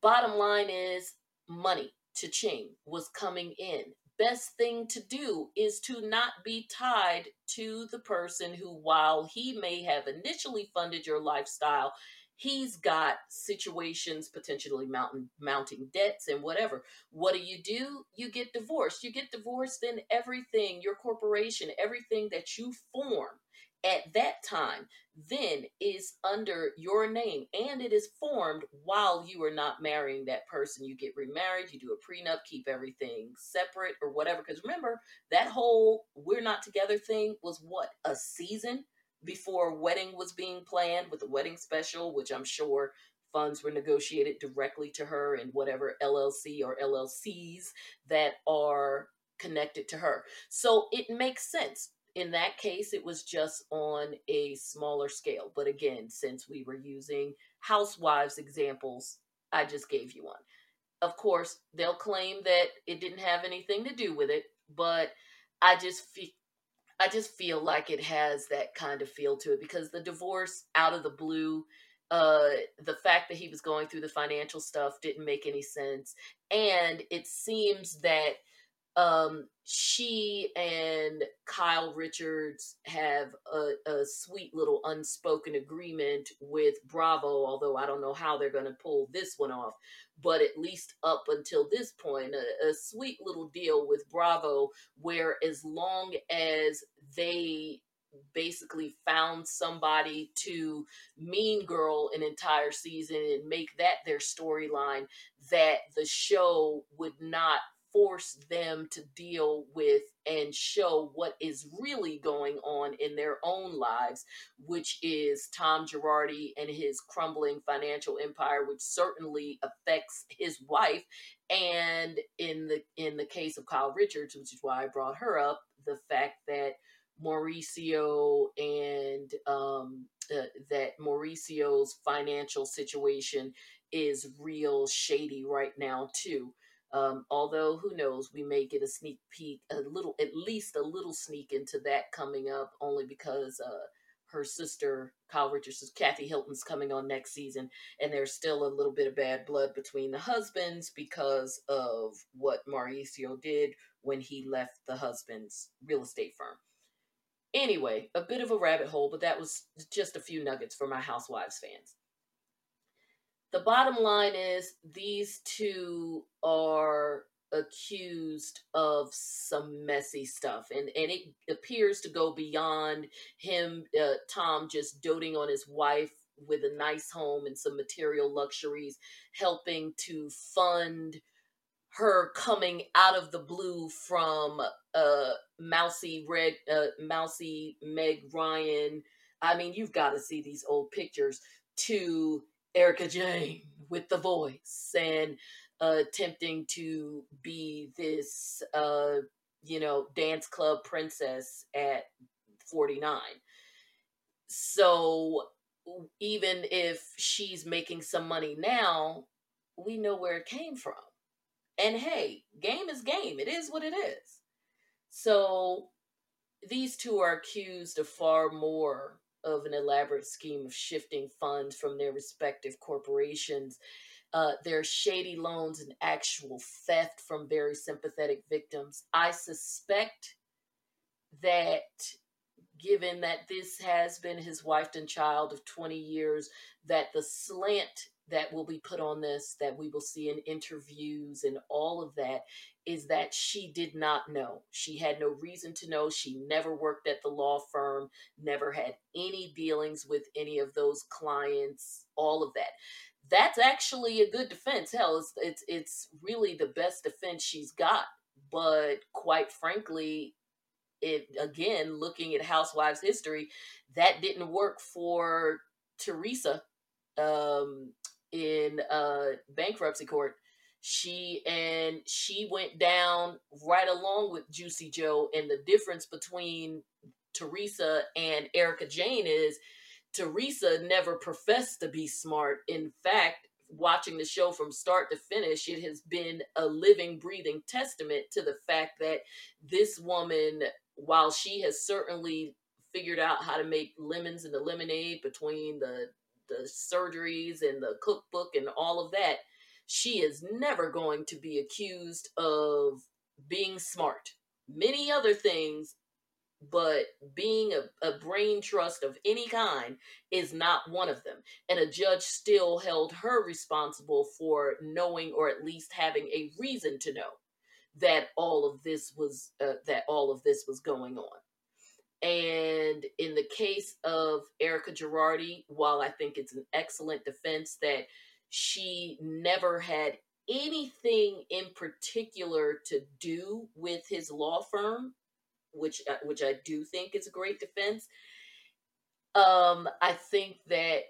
Bottom line is money to Ching was coming in. Best thing to do is to not be tied to the person who, while he may have initially funded your lifestyle, he's got situations potentially mounting mounting debts and whatever. What do you do? You get divorced. You get divorced then everything your corporation everything that you form at that time then is under your name and it is formed while you are not marrying that person. You get remarried, you do a prenup, keep everything separate or whatever. Because remember, that whole we're not together thing was what? A season before wedding was being planned with a wedding special, which I'm sure funds were negotiated directly to her and whatever LLC or LLCs that are connected to her. So it makes sense in that case, it was just on a smaller scale. But again, since we were using housewives examples, I just gave you one. Of course, they'll claim that it didn't have anything to do with it, but I just feel I just feel like it has that kind of feel to it because the divorce out of the blue, uh, the fact that he was going through the financial stuff didn't make any sense, and it seems that um, she and Kyle Richards have a, a, sweet little unspoken agreement with Bravo, although I don't know how they're going to pull this one off. But at least up until this point, a, a sweet little deal with Bravo, where as long as they basically found somebody to mean girl an entire season and make that their storyline that the show would not force them to deal with and show what is really going on in their own lives, which is Tom Girardi and his crumbling financial empire, which certainly affects his wife. And in the in the case of Kyle Richards, which is why I brought her up, the fact that Mauricio and um, uh, that Mauricio's financial situation is real shady right now too. Um, although who knows, we may get a sneak peek, a little, at least a little sneak into that coming up, only because uh, her sister Kyle Richards, Kathy Hilton's coming on next season, and there's still a little bit of bad blood between the husbands because of what Mauricio did when he left the husband's real estate firm. Anyway, a bit of a rabbit hole, but that was just a few nuggets for my Housewives fans the bottom line is these two are accused of some messy stuff and and it appears to go beyond him uh, Tom just doting on his wife with a nice home and some material luxuries helping to fund her coming out of the blue from uh mousy red, uh, mousy Meg Ryan. I mean, you've got to see these old pictures to Erika Jayne with the voice and uh, attempting to be this, uh, you know, dance club princess at 49. So even if she's making some money now, we know where it came from. And hey, game is game. It is what it is. So these two are accused of far more of an elaborate scheme of shifting funds from their respective corporations. Uh, their shady loans and actual theft from very sympathetic victims. I suspect that given that this has been his wife and child of 20 years, that the slant that will be put on this, that we will see in interviews and all of that, is that she did not know. She had no reason to know. She never worked at the law firm, never had any dealings with any of those clients, all of that. That's actually a good defense. Hell, it's it's, it's really the best defense she's got. But quite frankly, it again looking at housewives history that didn't work for teresa um in uh bankruptcy court she and she went down right along with juicy joe and the difference between teresa and Erika Jayne is teresa never professed to be smart. In fact watching the show from start to finish it has been a living breathing testament to the fact that this woman while she has certainly figured out how to make lemons in the lemonade between the the surgeries and the cookbook and all of that, she is never going to be accused of being smart. Many other things, but being a, a brain trust of any kind is not one of them. And a judge still held her responsible for knowing or at least having a reason to know that all of this was uh, that all of this was going on. And in the case of Erika Girardi, while I think it's an excellent defense that she never had anything in particular to do with his law firm, which uh, which I do think is a great defense. Um, I think that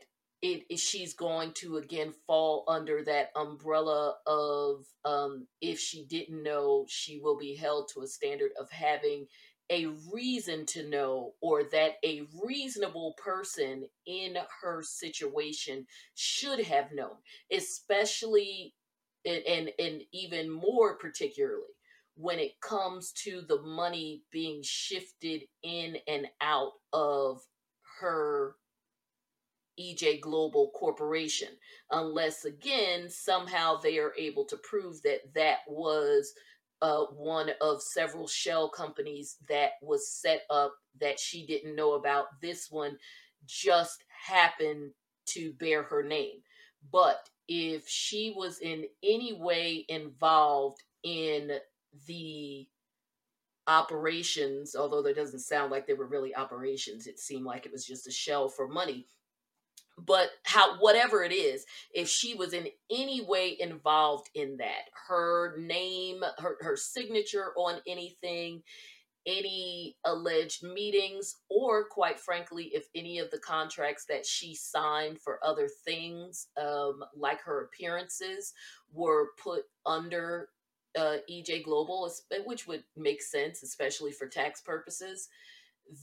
it, she's going to again fall under that umbrella of um, if she didn't know, she will be held to a standard of having a reason to know or that a reasonable person in her situation should have known especially and, and, even more particularly when it comes to the money being shifted in and out of her EJ Global Corporation, unless again somehow they are able to prove that that was uh, one of several shell companies that was set up that she didn't know about. This one just happened to bear her name. But if she was in any way involved in the operations, although that doesn't sound like they were really operations, it seemed like it was just a shell for money but how whatever it is if she was in any way involved in that her name her, her signature on anything any alleged meetings or quite frankly if any of the contracts that she signed for other things um, like her appearances were put under uh, ej global which would make sense especially for tax purposes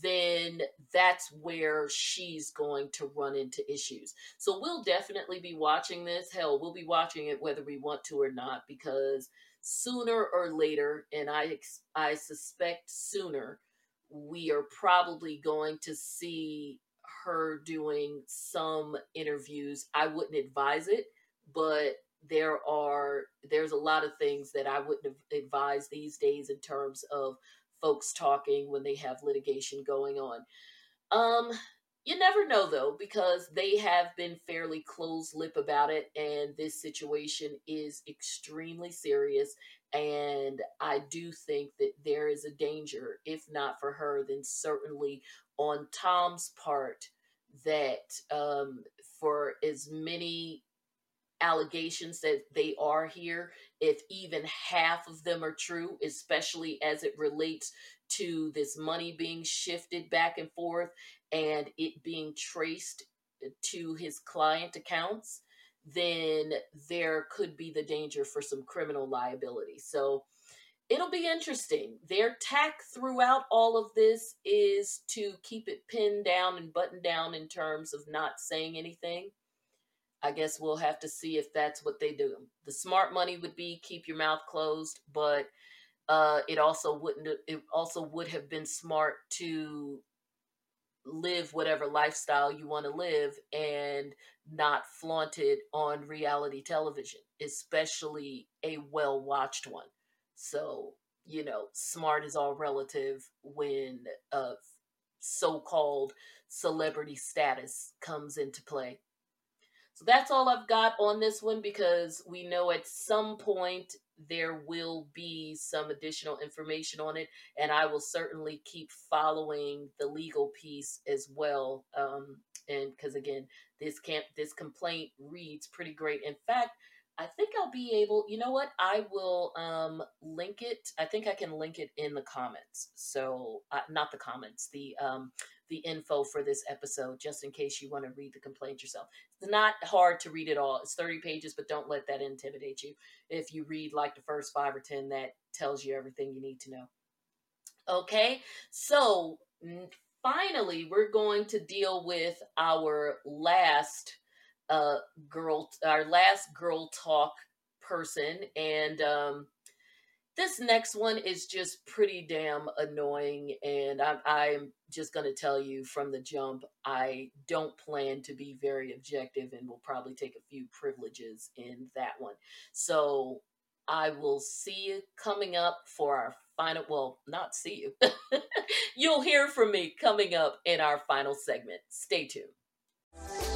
then that's where she's going to run into issues. So we'll definitely be watching this. Hell, we'll be watching it whether we want to or not because sooner or later, and I I suspect sooner, we are probably going to see her doing some interviews. I wouldn't advise it, but there are there's a lot of things that I wouldn't advise these days in terms of folks talking when they have litigation going on. Um, you never know though, because they have been fairly close lip about it, and this situation is extremely serious. And I do think that there is a danger, if not for her, then certainly on Tom's part, that um, for as many allegations that they are here, if even half of them are true, especially as it relates to this money being shifted back and forth and it being traced to his client accounts, then there could be the danger for some criminal liability. So it'll be interesting. Their tack throughout all of this is to keep it pinned down and buttoned down in terms of not saying anything. I guess we'll have to see if that's what they do. The smart money would be keep your mouth closed, but uh, it also wouldn't. It also would have been smart to live whatever lifestyle you want to live and not flaunt it on reality television, especially a well watched one. So, you know, smart is all relative when uh, so called celebrity status comes into play. So that's all I've got on this one because we know at some point there will be some additional information on it, and I will certainly keep following the legal piece as well. Um, and because again, this camp this complaint reads pretty great. In fact, I think I'll be able. You know what? I will um, link it. I think I can link it in the comments. So uh, not the comments, the um, the info for this episode, just in case you want to read the complaint yourself. It's not hard to read it all. It's thirty pages, but don't let that intimidate you. If you read like the first five or ten, that tells you everything you need to know. Okay, so finally, we're going to deal with our last uh girl our last girl talk person and um this next one is just pretty damn annoying and i'm, I'm just going to tell you from the jump i don't plan to be very objective and will probably take a few privileges in that one. So i will see you coming up for our final well not see you. You'll hear from me coming up in our final segment. Stay tuned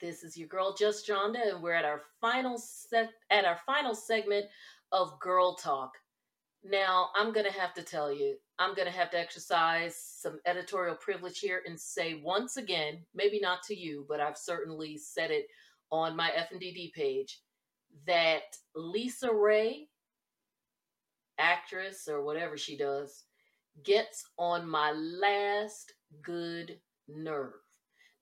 This is your girl Just Jonda, and we're at our final set at our final segment of Girl Talk. Now, I'm gonna have to tell you, I'm gonna have to exercise some editorial privilege here and say once again, maybe not to you, but I've certainly said it on my FNDD page, that LisaRaye, actress or whatever she does, gets on my last good nerve.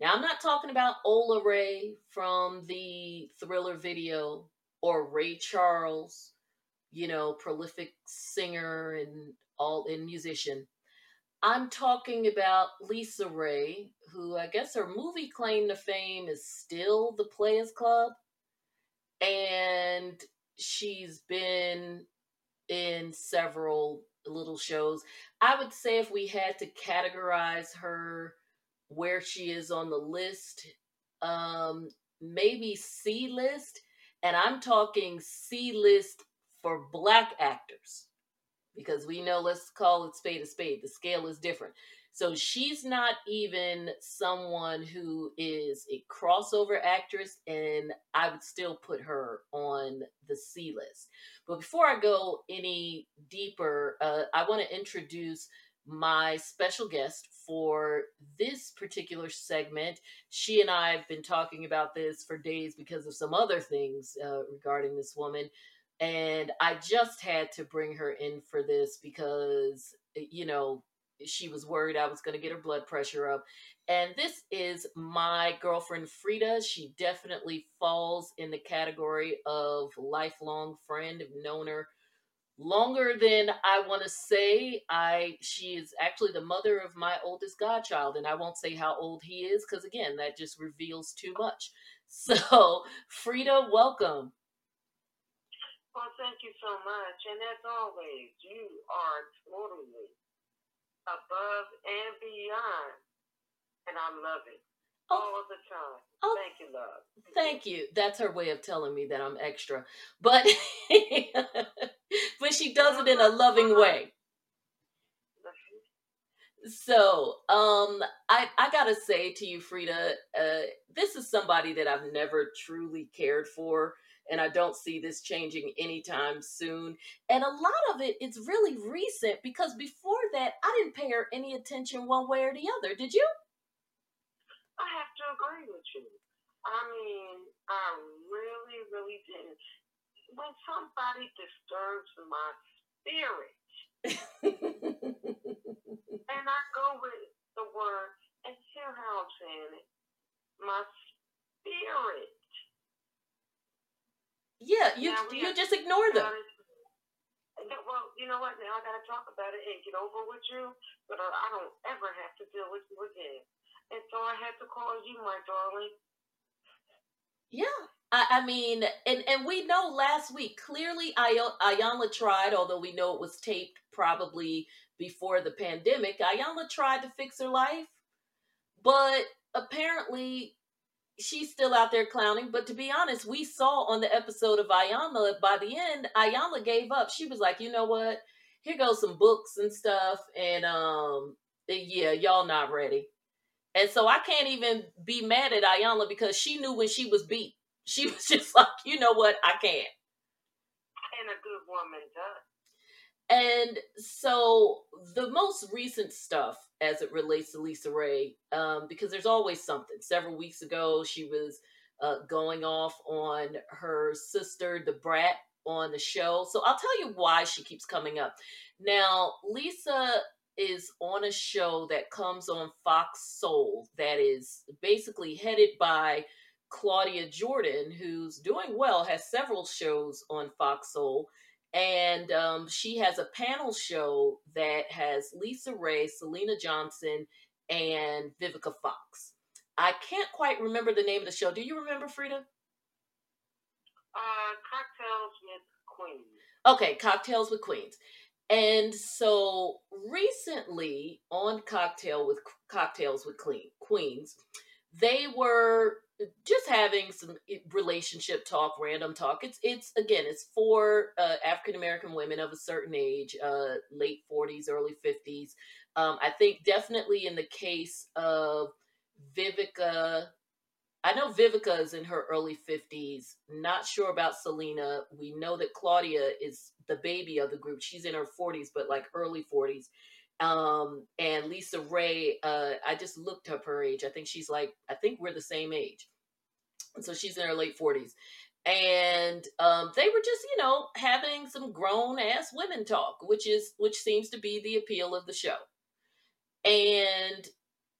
Now, I'm not talking about Ola Ray from the thriller video or Ray Charles, you know, prolific singer and all and musician. I'm talking about LisaRaye, who I guess her movie claim to fame is still The Players Club. And she's been in several little shows. I would say if we had to categorize her where she is on the list. Um, maybe C list, and I'm talking C list for black actors because we know, let's call it spade a spade, the scale is different. So she's not even someone who is a crossover actress, and I would still put her on the C list. But before I go any deeper, uh, I want to introduce my special guest for this particular segment. She and I have been talking about this for days because of some other things uh, regarding this woman. And I just had to bring her in for this because, you know, she was worried I was going to get her blood pressure up. And this is my girlfriend Frida. She definitely falls in the category of lifelong friend. I've known her longer than I want to say. I she is actually the mother of my oldest godchild, and I won't say how old he is because again, that just reveals too much. So, Frida, welcome. Well, thank you so much, and as always, you are totally above and beyond, and I love it. Oh, all the time. Oh, thank you, love. Thank you. That's her way of telling me that I'm extra, but but she does it in a loving way. So, um, I I gotta say to you, Frida, uh, this is somebody that I've never truly cared for, and I don't see this changing anytime soon. And a lot of it, it's really recent because before that, I didn't pay her any attention one way or the other. Did you? I have to agree with you. I mean, I really, really didn't. When somebody disturbs my spirit. And I go with the word, and hear how I'm saying it. My spirit. Yeah, you you just ignore them. Well, you know what? Now I got to talk about it and get over with you, but I don't ever have to deal with you again. And so I had to call you, my darling. Yeah, I, I mean, and and we know last week clearly Iyanla tried, although we know it was taped probably before the pandemic, Iyanla tried to fix her life, but apparently she's still out there clowning. But to be honest, we saw on the episode of Iyanla by the end, Iyanla gave up. She was like, you know what? Here goes some books and stuff, and um, yeah, y'all not ready. And so I can't even be mad at Iyanla because she knew when she was beat. She was just like, you know what? I can't. And a good woman does. And so the most recent stuff as it relates to LisaRaye, um, because there's always something. Several weeks ago, she was uh, going off on her sister, the Brat, on the show. So I'll tell you why she keeps coming up. Now, Lisa is on a show that comes on Fox Soul that is basically headed by Claudia Jordan, who's doing well, has several shows on Fox Soul and um, she has a panel show that has Lisa Ray, Syleena Johnson, and Vivica Fox. I can't quite remember the name of the show. Do you remember, Frida? Uh, Cocktails with Queens. Okay, Cocktails with Queens. And so recently on Cocktail with Cocktails with Clean Queens, they were just having some relationship talk, random talk. It's it's again, it's for uh, African American women of a certain age, uh, late forties, early fifties. Um, I think definitely in the case of Vivica, I know Vivica is in her early fifties. Not sure about Syleena. We know that Claudia is the baby of the group. She's in her forties, but like early forties um and LisaRaye uh i just looked up her age. I think she's like i think we're the same age. So she's in her late 40s and um they were just you know having some grown ass women talk which is which seems to be the appeal of the show. And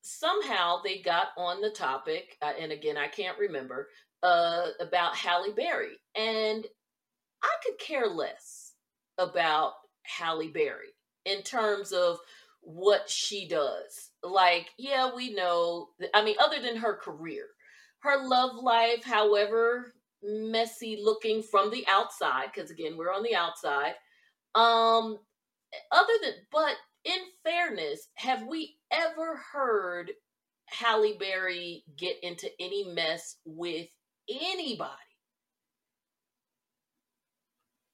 somehow they got on the topic uh, and again i can't remember uh about halle berry. And i could care less about halle berry in terms of what she does. Like, yeah, we know, I mean, other than her career, her love life, however messy looking from the outside, because again, we're on the outside. Um, other than, but in fairness, have we ever heard Halle Berry get into any mess with anybody?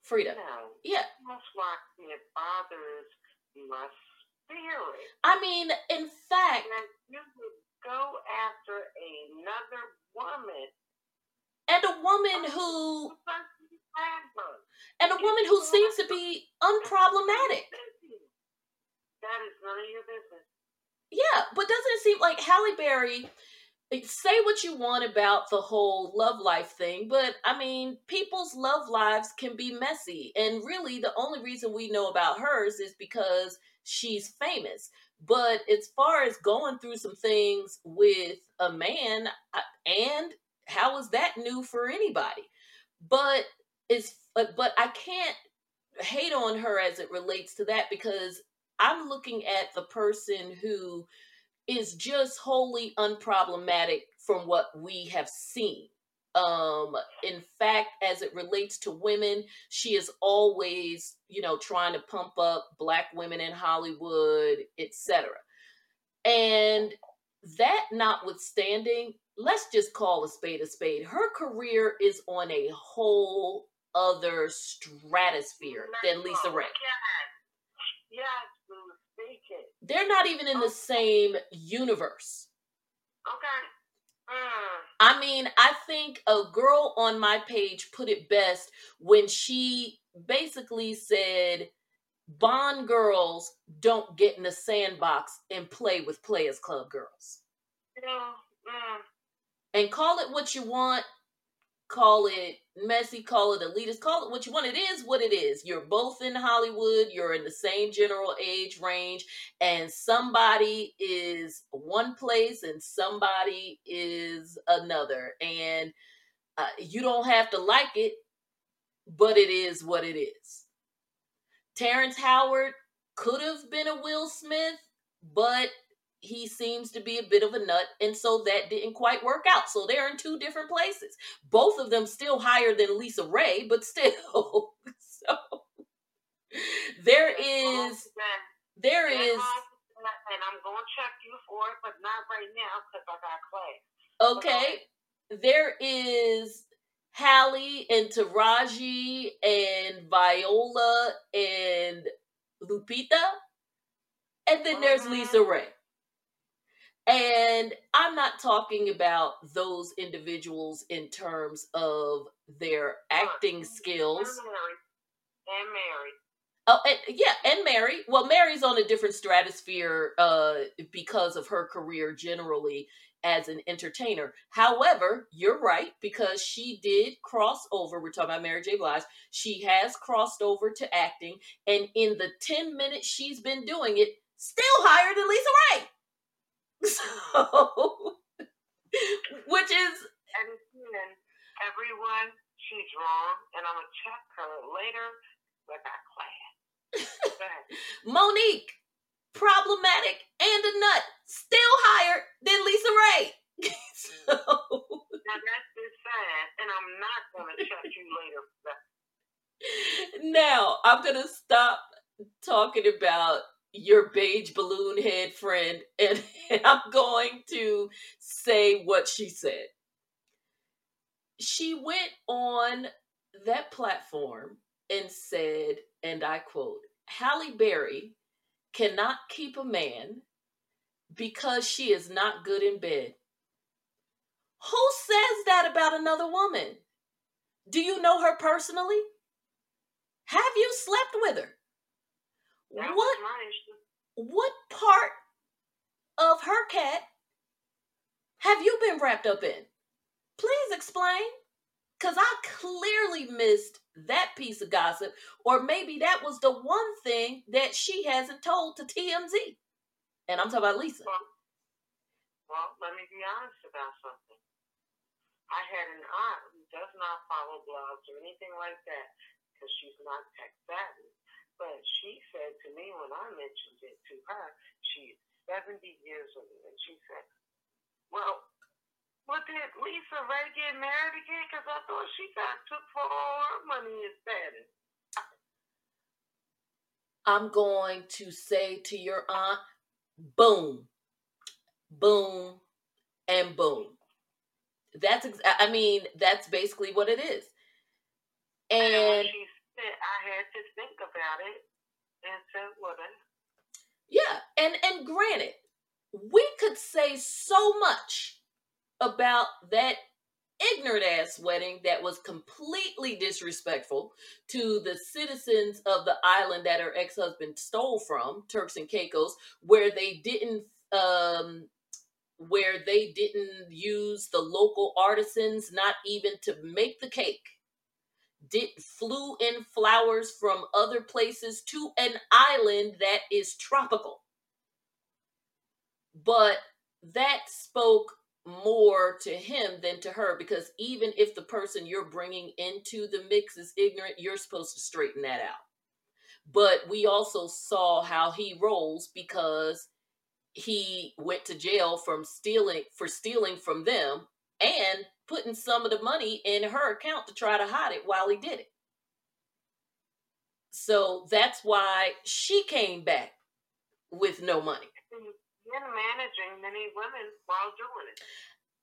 Frida. No. Yeah. Most likely it bothers my spirit. I mean, in fact, and you would go after another woman, and a woman who, and a woman who seems to be unproblematic. That is none of your business. Yeah, but doesn't it seem like Halle Berry? Say what you want about the whole love life thing, but I mean, people's love lives can be messy. And really, the only reason we know about hers is because she's famous. But as far as going through some things with a man, uh, and how is that new for anybody? But it's but I can't hate on her as it relates to that because I'm looking at the person who is just wholly unproblematic from what we have seen. Um, in fact, as it relates to women, she is always, you know, trying to pump up black women in Hollywood, etc. And that notwithstanding, let's just call a spade a spade. Her career is on a whole other stratosphere than LisaRaye. Yes, yes. They're not even in the same universe. Okay. Mm. I mean, I think a girl on my page put it best when she basically said Bond girls don't get in the sandbox and play with Players Club girls. Yeah. Mm. And call it what you want, call it messy, call it elitist, call it what you want. It is what it is. You're both in Hollywood, you're in the same general age range, and somebody is one place and somebody is another. And uh, you don't have to like it, but it is what it is. Terrence Howard could have been a Will Smith, but he seems to be a bit of a nut, and so that didn't quite work out. So they're in two different places. Both of them still higher than LisaRaye, but still. so there is there is and I'm gonna check you for it, but not right now because I got class. Okay. There is Halle and Taraji and Viola and Lupita. And then there's Lisa Mm-hmm. Ray. And I'm not talking about those individuals in terms of their acting skills. And Mary. And Mary. Oh, and, yeah, and Mary. Well, Mary's on a different stratosphere uh, because of her career generally as an entertainer. However, you're right because she did cross over. We're talking about Mary J. Blige. She has crossed over to acting, and in the ten minutes she's been doing it, still higher than Lisa Ray. So, which is And again, everyone, she's wrong, and I'm gonna check her later. But our class. Mo'Nique, problematic and a nut, still higher than LisaRaye. so. Now that's just sad, and I'm not gonna check you later. now I'm gonna stop talking about your beige balloon head friend and, and I'm going to say what she said. She went on that platform and said, and I quote, Halle Berry cannot keep a man because she is not good in bed. Who says that about another woman? Do you know her personally? Have you slept with her? That What what part of her cat have you been wrapped up in? Please explain. Because I clearly missed that piece of gossip, or maybe that was the one thing that she hasn't told to TMZ. And I'm talking about Lisa. Well, let me be honest about something. I had an aunt who does not follow blogs or anything like that because she's not tech savvy. But she said to me when I mentioned it to her, she's 70 years old, and she said, Well, what did LisaRaye get married again? Because I thought she got took for all her money and status. I'm going to say to your aunt, boom, boom, and boom. That's, ex- I mean, that's basically what it is. And And she said, I had to think about it and Yeah, and and granted, we could say so much about that ignorant ass wedding that was completely disrespectful to the citizens of the island that her ex-husband stole from, Turks and Caicos, where they didn't um where they didn't use the local artisans not even to make the cake did flew in flowers from other places to an island that is tropical. But that spoke more to him than to her because even if the person you're bringing into the mix is ignorant, you're supposed to straighten that out. But we also saw how he rolls because he went to jail from stealing for stealing from them and putting some of the money in her account to try to hide it while he did it. So that's why she came back with no money. been managing many women while doing it.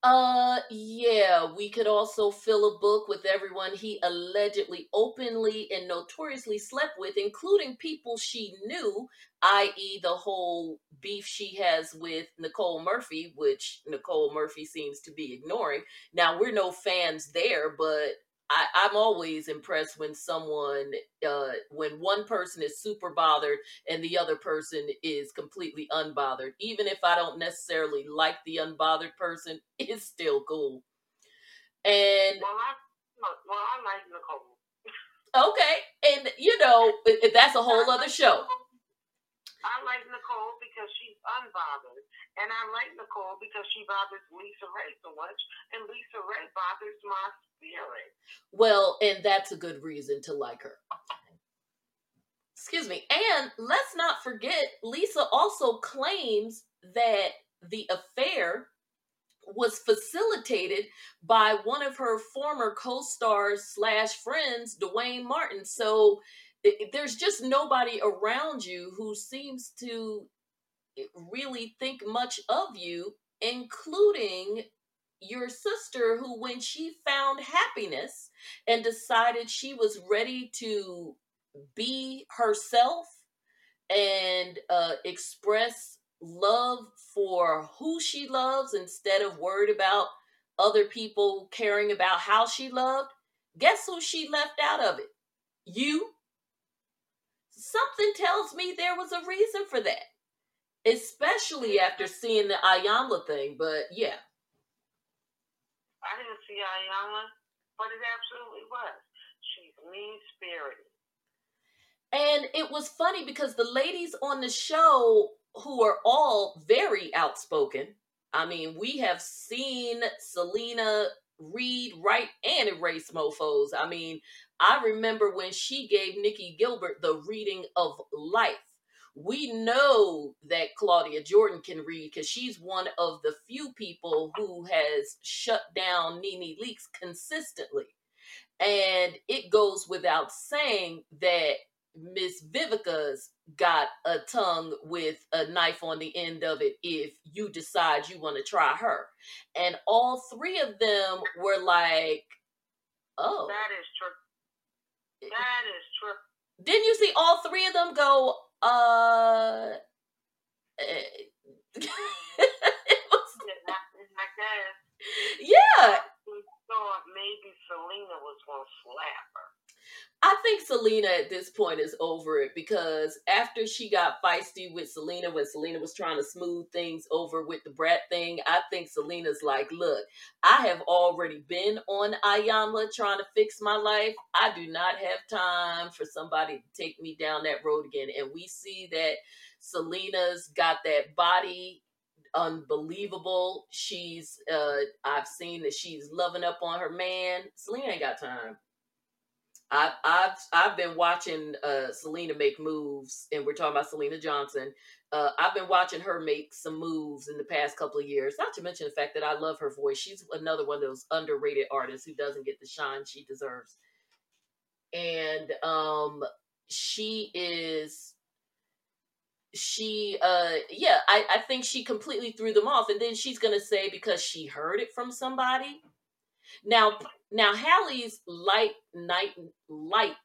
Uh, yeah, we could also fill a book with everyone he allegedly, openly, and notoriously slept with, including people she knew, i.e., the whole beef she has with Nicole Murphy, which Nicole Murphy seems to be ignoring. Now, we're no fans there, but I, I'm always impressed when someone, uh, when one person is super bothered and the other person is completely unbothered. Even if I don't necessarily like the unbothered person, it's still cool. And Well, I, well, I like Nicole. okay, and you know that's a whole other show. I like Nicole because she's unbothered, and I like Nicole because she bothers LisaRaye so much, and LisaRaye bothers my spirit. Well, and that's a good reason to like her. Excuse me. And let's not forget, Lisa also claims that the affair was facilitated by one of her former co-stars slash friends, Duane Martin. So there's just nobody around you who seems to really think much of you, including your sister, who, when she found happiness and decided she was ready to be herself and uh, express love for who she loves instead of worried about other people caring about how she loved, guess who she left out of it? You. Something tells me there was a reason for that, especially after seeing the Iyanla thing. But yeah, I didn't see Iyanla, but it absolutely was. She's mean spirited. And it was funny because the ladies on the show, who are all very outspoken, I mean, we have seen Syleena read, write, and erase mofos. I mean, I remember when she gave Nikki Gilbert the reading of life. We know that Claudia Jordan can read because she's one of the few people who has shut down NeNe Leakes consistently. And it goes without saying that Miss Vivica's got a tongue with a knife on the end of it if you decide you want to try her. And all three of them were like, oh. That is true. Eh, that is true. Didn't you see all three of them go, uh. eh, it was, Yeah, I, I yeah, we thought maybe Syleena was to slap her. I think Syleena at this point is over it because after she got feisty with Syleena when Syleena was trying to smooth things over with the brat thing, I think Syleena's like, look, I have already been on Iyanla trying to fix my life. I do not have time for somebody to take me down that road again. And we see that Syleena's got that body unbelievable. She's uh I've seen that she's loving up on her man. Syleena ain't got time. I've I've I've been watching uh Syleena make moves, and we're talking about Syleena Johnson. Uh, I've been watching her make some moves in the past couple of years. Not to mention the fact that I love her voice. She's another one of those underrated artists who doesn't get the shine she deserves. And um, she is she uh yeah I, I think she completely threw them off and then she's gonna say because she heard it from somebody now now Halle's light night light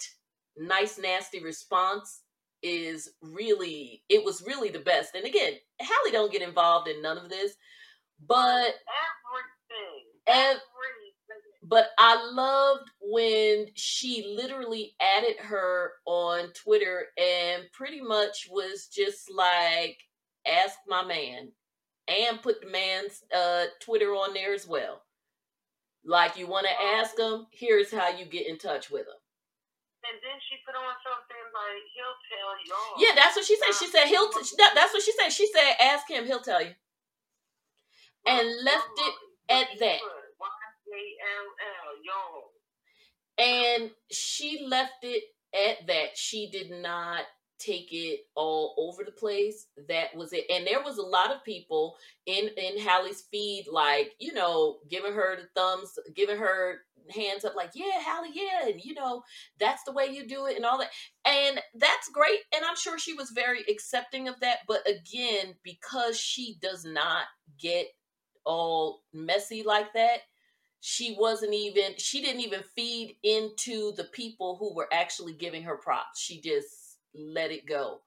nice nasty response is really it was really the best and again Halle don't get involved in none of this but Everything. Ev- Everything. but I loved when she literally added her on Twitter and pretty much was just like, ask my man. And put the man's uh, Twitter on there as well. Like, you want to um, ask him? Here's how you get in touch with him. And then she put on something like, he'll tell y'all. Yeah, that's what she said. She said, he'll, t- um, that- that's what she said. She said, ask him, he'll tell you. and left it at that. And she left it at that. She did not take it all over the place. That was it. And there was a lot of people in in Halle's feed, like you know, giving her the thumbs, giving her hands up, like yeah, Halle, yeah, and you know, that's the way you do it, and all that. And that's great. And I'm sure she was very accepting of that. But again, because she does not get all messy like that she wasn't even she didn't even feed into the people who were actually giving her props she just let it go.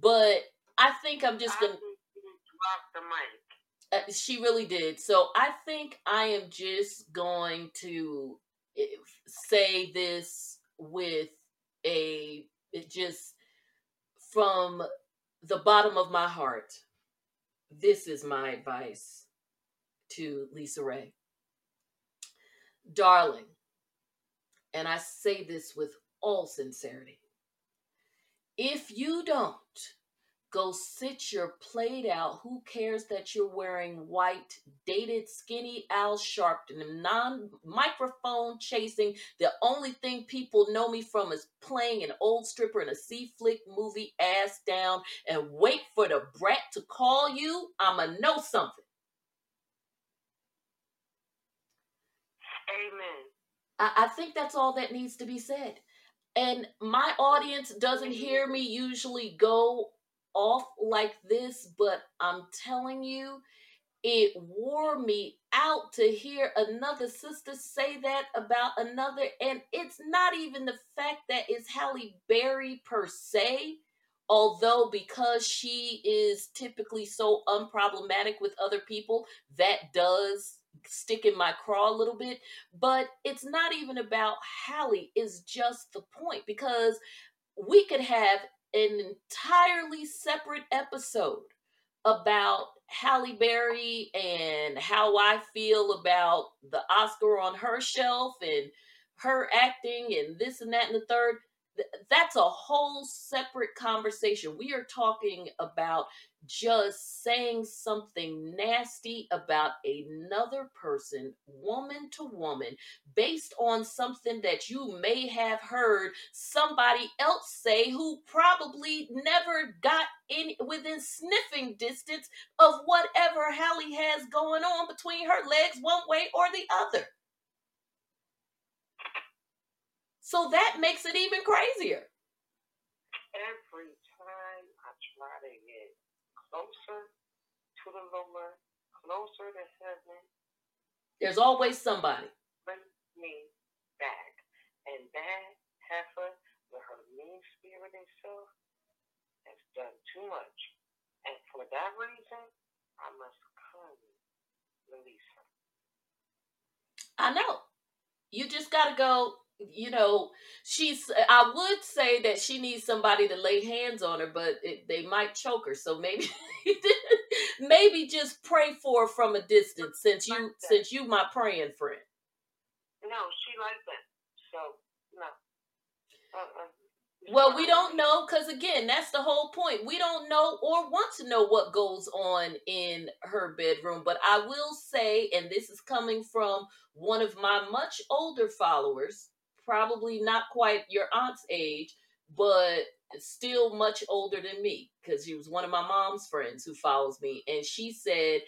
But i think i'm just gonna drop the mic. Uh, she really did. So i think i am just going to eh, say this with a it just from the bottom of my heart this is my advice to LisaRaye. Darling, and I say this with all sincerity, if you don't go sit your plate out, who cares that you're wearing white, dated, skinny Al Sharpton, non microphone chasing? The only thing people know me from is playing an old stripper in a C flick movie, ass down, and wait for the brat to call you. I'ma know something. Amen. I, I think that's all that needs to be said. And my audience doesn't hear me usually go off like this, but I'm telling you, it wore me out to hear another sister say that about another. And it's not even the fact that it's Halle Berry per se, although because she is typically so unproblematic with other people, that does stick in my craw a little bit, but it's not even about Halle, is just the point because we could have an entirely separate episode about Halle Berry and how I feel about the Oscar on her shelf and her acting and this and that and the third that's a whole separate conversation. We are talking about just saying something nasty about another person, woman to woman, based on something that you may have heard somebody else say who probably never got in within sniffing distance of whatever Halle has going on between her legs one way or the other. So that makes it even crazier. Every time I try to get closer to the Lord, closer to heaven, there's always somebody. Bring me back. And that heifer with her mean spirit and self has done too much. And for that reason, I must come release her. I know. You just got to go you know, she's. Uh, I would say that she needs somebody to lay hands on her, but it, they might choke her. So maybe, maybe just pray for her from a distance, since you, since you my praying friend. No, she likes that. So no. Uh-uh. Well, we don't know because again, that's the whole point. We don't know or want to know what goes on in her bedroom. But I will say, and this is coming from one of my much older followers, probably not quite your aunt's age, but still much older than me because she was one of my mom's friends who follows me. And she said,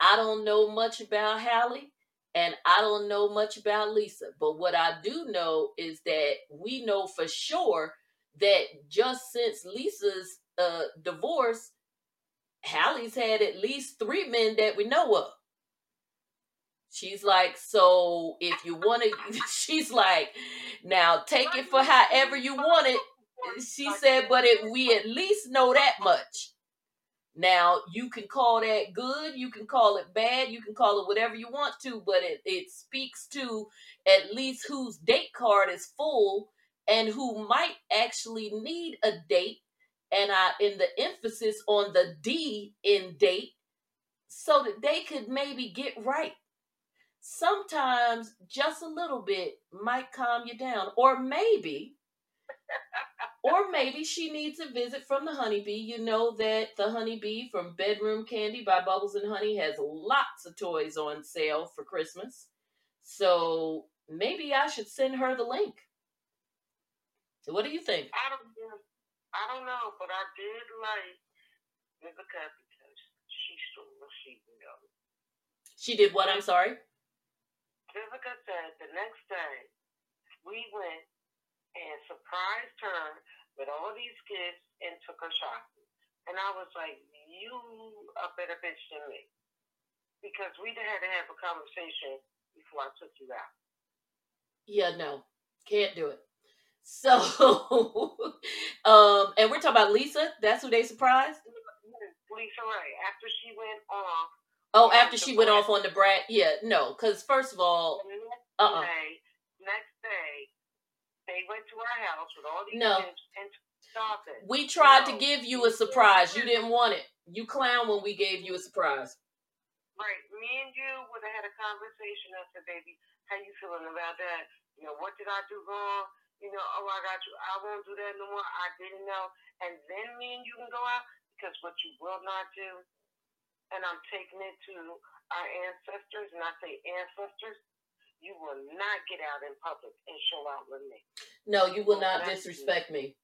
I don't know much about Halle and I don't know much about Lisa. But what I do know is that we know for sure that just since Lisa's uh, divorce, Halle's had at least three men that we know of. She's like, so if you want to, she's like, now take it for however you want it. She said, but if we at least know that much. Now you can call that good, you can call it bad, you can call it whatever you want to, but it, it speaks to at least whose date card is full and who might actually need a date. And I in the emphasis on the D in date so that they could maybe get right sometimes just a little bit might calm you down. Or maybe, or maybe she needs a visit from the honeybee. You know that the honeybee from Bedroom Candy by Bubbles and Honey has lots of toys on sale for Christmas. So maybe I should send her the link. So what do you think? I don't I don't know, but I did like Vivica because she still receiving them. She did what? I'm sorry. Vivica said the next day we went and surprised her with all these gifts and took her shopping. And I was like, you a better bitch than me. Because we had to have a conversation before I took you out. Yeah, no. Can't do it. So, um, and we're talking about Lisa. That's who they surprised. LisaRaye. After she went off. Oh, after she went off on the brat. Yeah, no, because first of all, uh, uh-uh. next day, they went to our house with all these no. and it. We tried no. to give you a surprise. You didn't want it. You clown when we gave you a surprise. Right. Me and you would have had a conversation. I said, baby, how you feeling about that? You know, what did I do wrong? You know, oh, I got you. I won't do that no more. I didn't know. And then me and you can go out because what you will not do, and I'm taking it to our ancestors, and I say ancestors, you will not get out in public and show out with me. No, you will not disrespect me.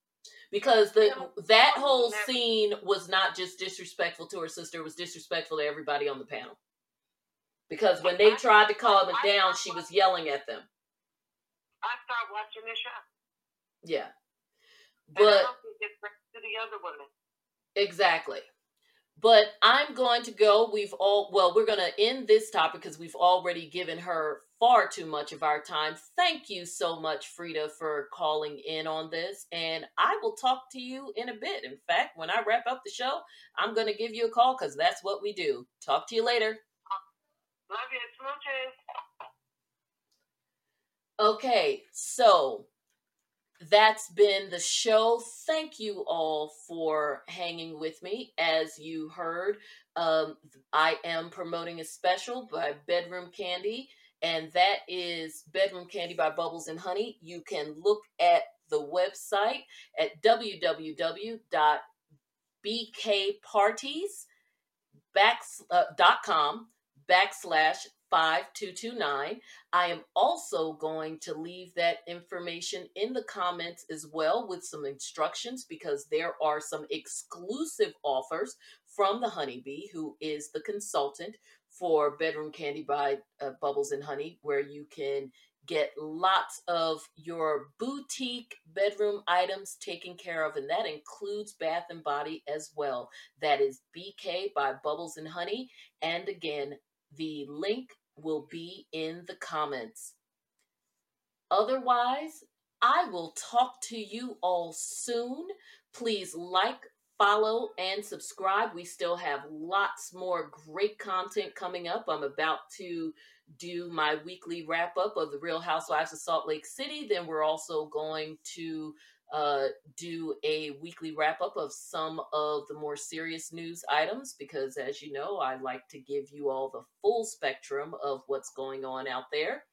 Because the that whole scene was not just disrespectful to her sister, it was disrespectful to everybody on the panel. Because when they tried to calm it down, she was yelling at them. I started watching the show. Yeah. But to the other women. Exactly. But I'm going to go. We've all, well, we're going to end this topic because we've already given her far too much of our time. Thank you so much, Frida, for calling in on this. And I will talk to you in a bit. In fact, when I wrap up the show, I'm going to give you a call because that's what we do. Talk to you later. Love you. Smooches. Okay, so that's been the show. Thank you all for hanging with me. As you heard, um, I am promoting a special by Bedroom Candy, and that is Bedroom Candy by Bubbles and Honey. You can look at the website at www.bkparties.com backslash 5229. I am also going to leave that information in the comments as well with some instructions because there are some exclusive offers from the Honeybee, who is the consultant for Bedroom Candy by uh, Bubbles and Honey, where you can get lots of your boutique bedroom items taken care of and that includes bath and body as well that is bk by bubbles and honey and again the link will be in the comments. Otherwise, I will talk to you all soon. Please like, follow, and subscribe. We still have lots more great content coming up. I'm about to do my weekly wrap up of the Real Housewives of Salt Lake City. Then we're also going to uh, do a weekly wrap up of some of the more serious news items because, as you know, I like to give you all the full spectrum of what's going on out there.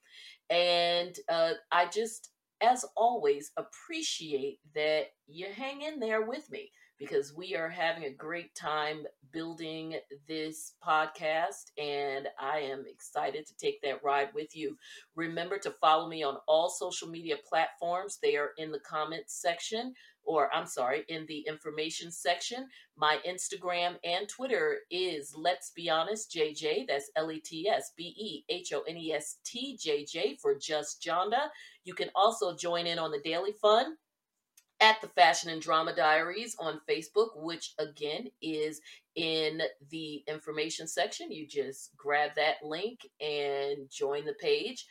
And uh, I just, as always, appreciate that you hang in there with me because we are having a great time building this podcast and I am excited to take that ride with you. Remember to follow me on all social media platforms. They are in the comments section or I'm sorry, in the information section. My Instagram and Twitter is Let's Be Honest JJ. That's L E T S B E H O N E S T J J for Just Jonda. You can also join in on the Daily Fun at the Fashion and Drama Diaries on Facebook, which again is in the information section. You just grab that link and join the page.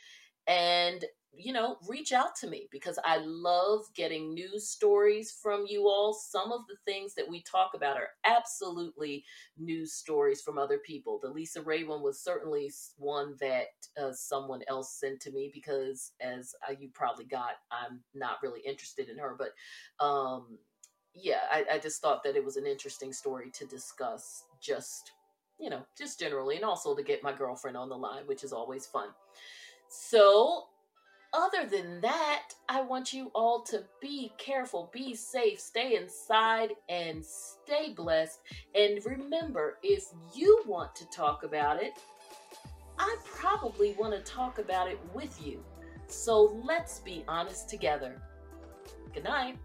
And you know, reach out to me because I love getting news stories from you all. Some of the things that we talk about are absolutely news stories from other people. The LisaRaye one was certainly one that uh, someone else sent to me because, as uh, you probably got, I'm not really interested in her. But um, yeah, I, I just thought that it was an interesting story to discuss just, you know, just generally, and also to get my girlfriend on the line, which is always fun. So other than that, I want you all to be careful, be safe, stay inside, and stay blessed. And remember, if you want to talk about it, I probably want to talk about it with you. So let's be honest together. Good night.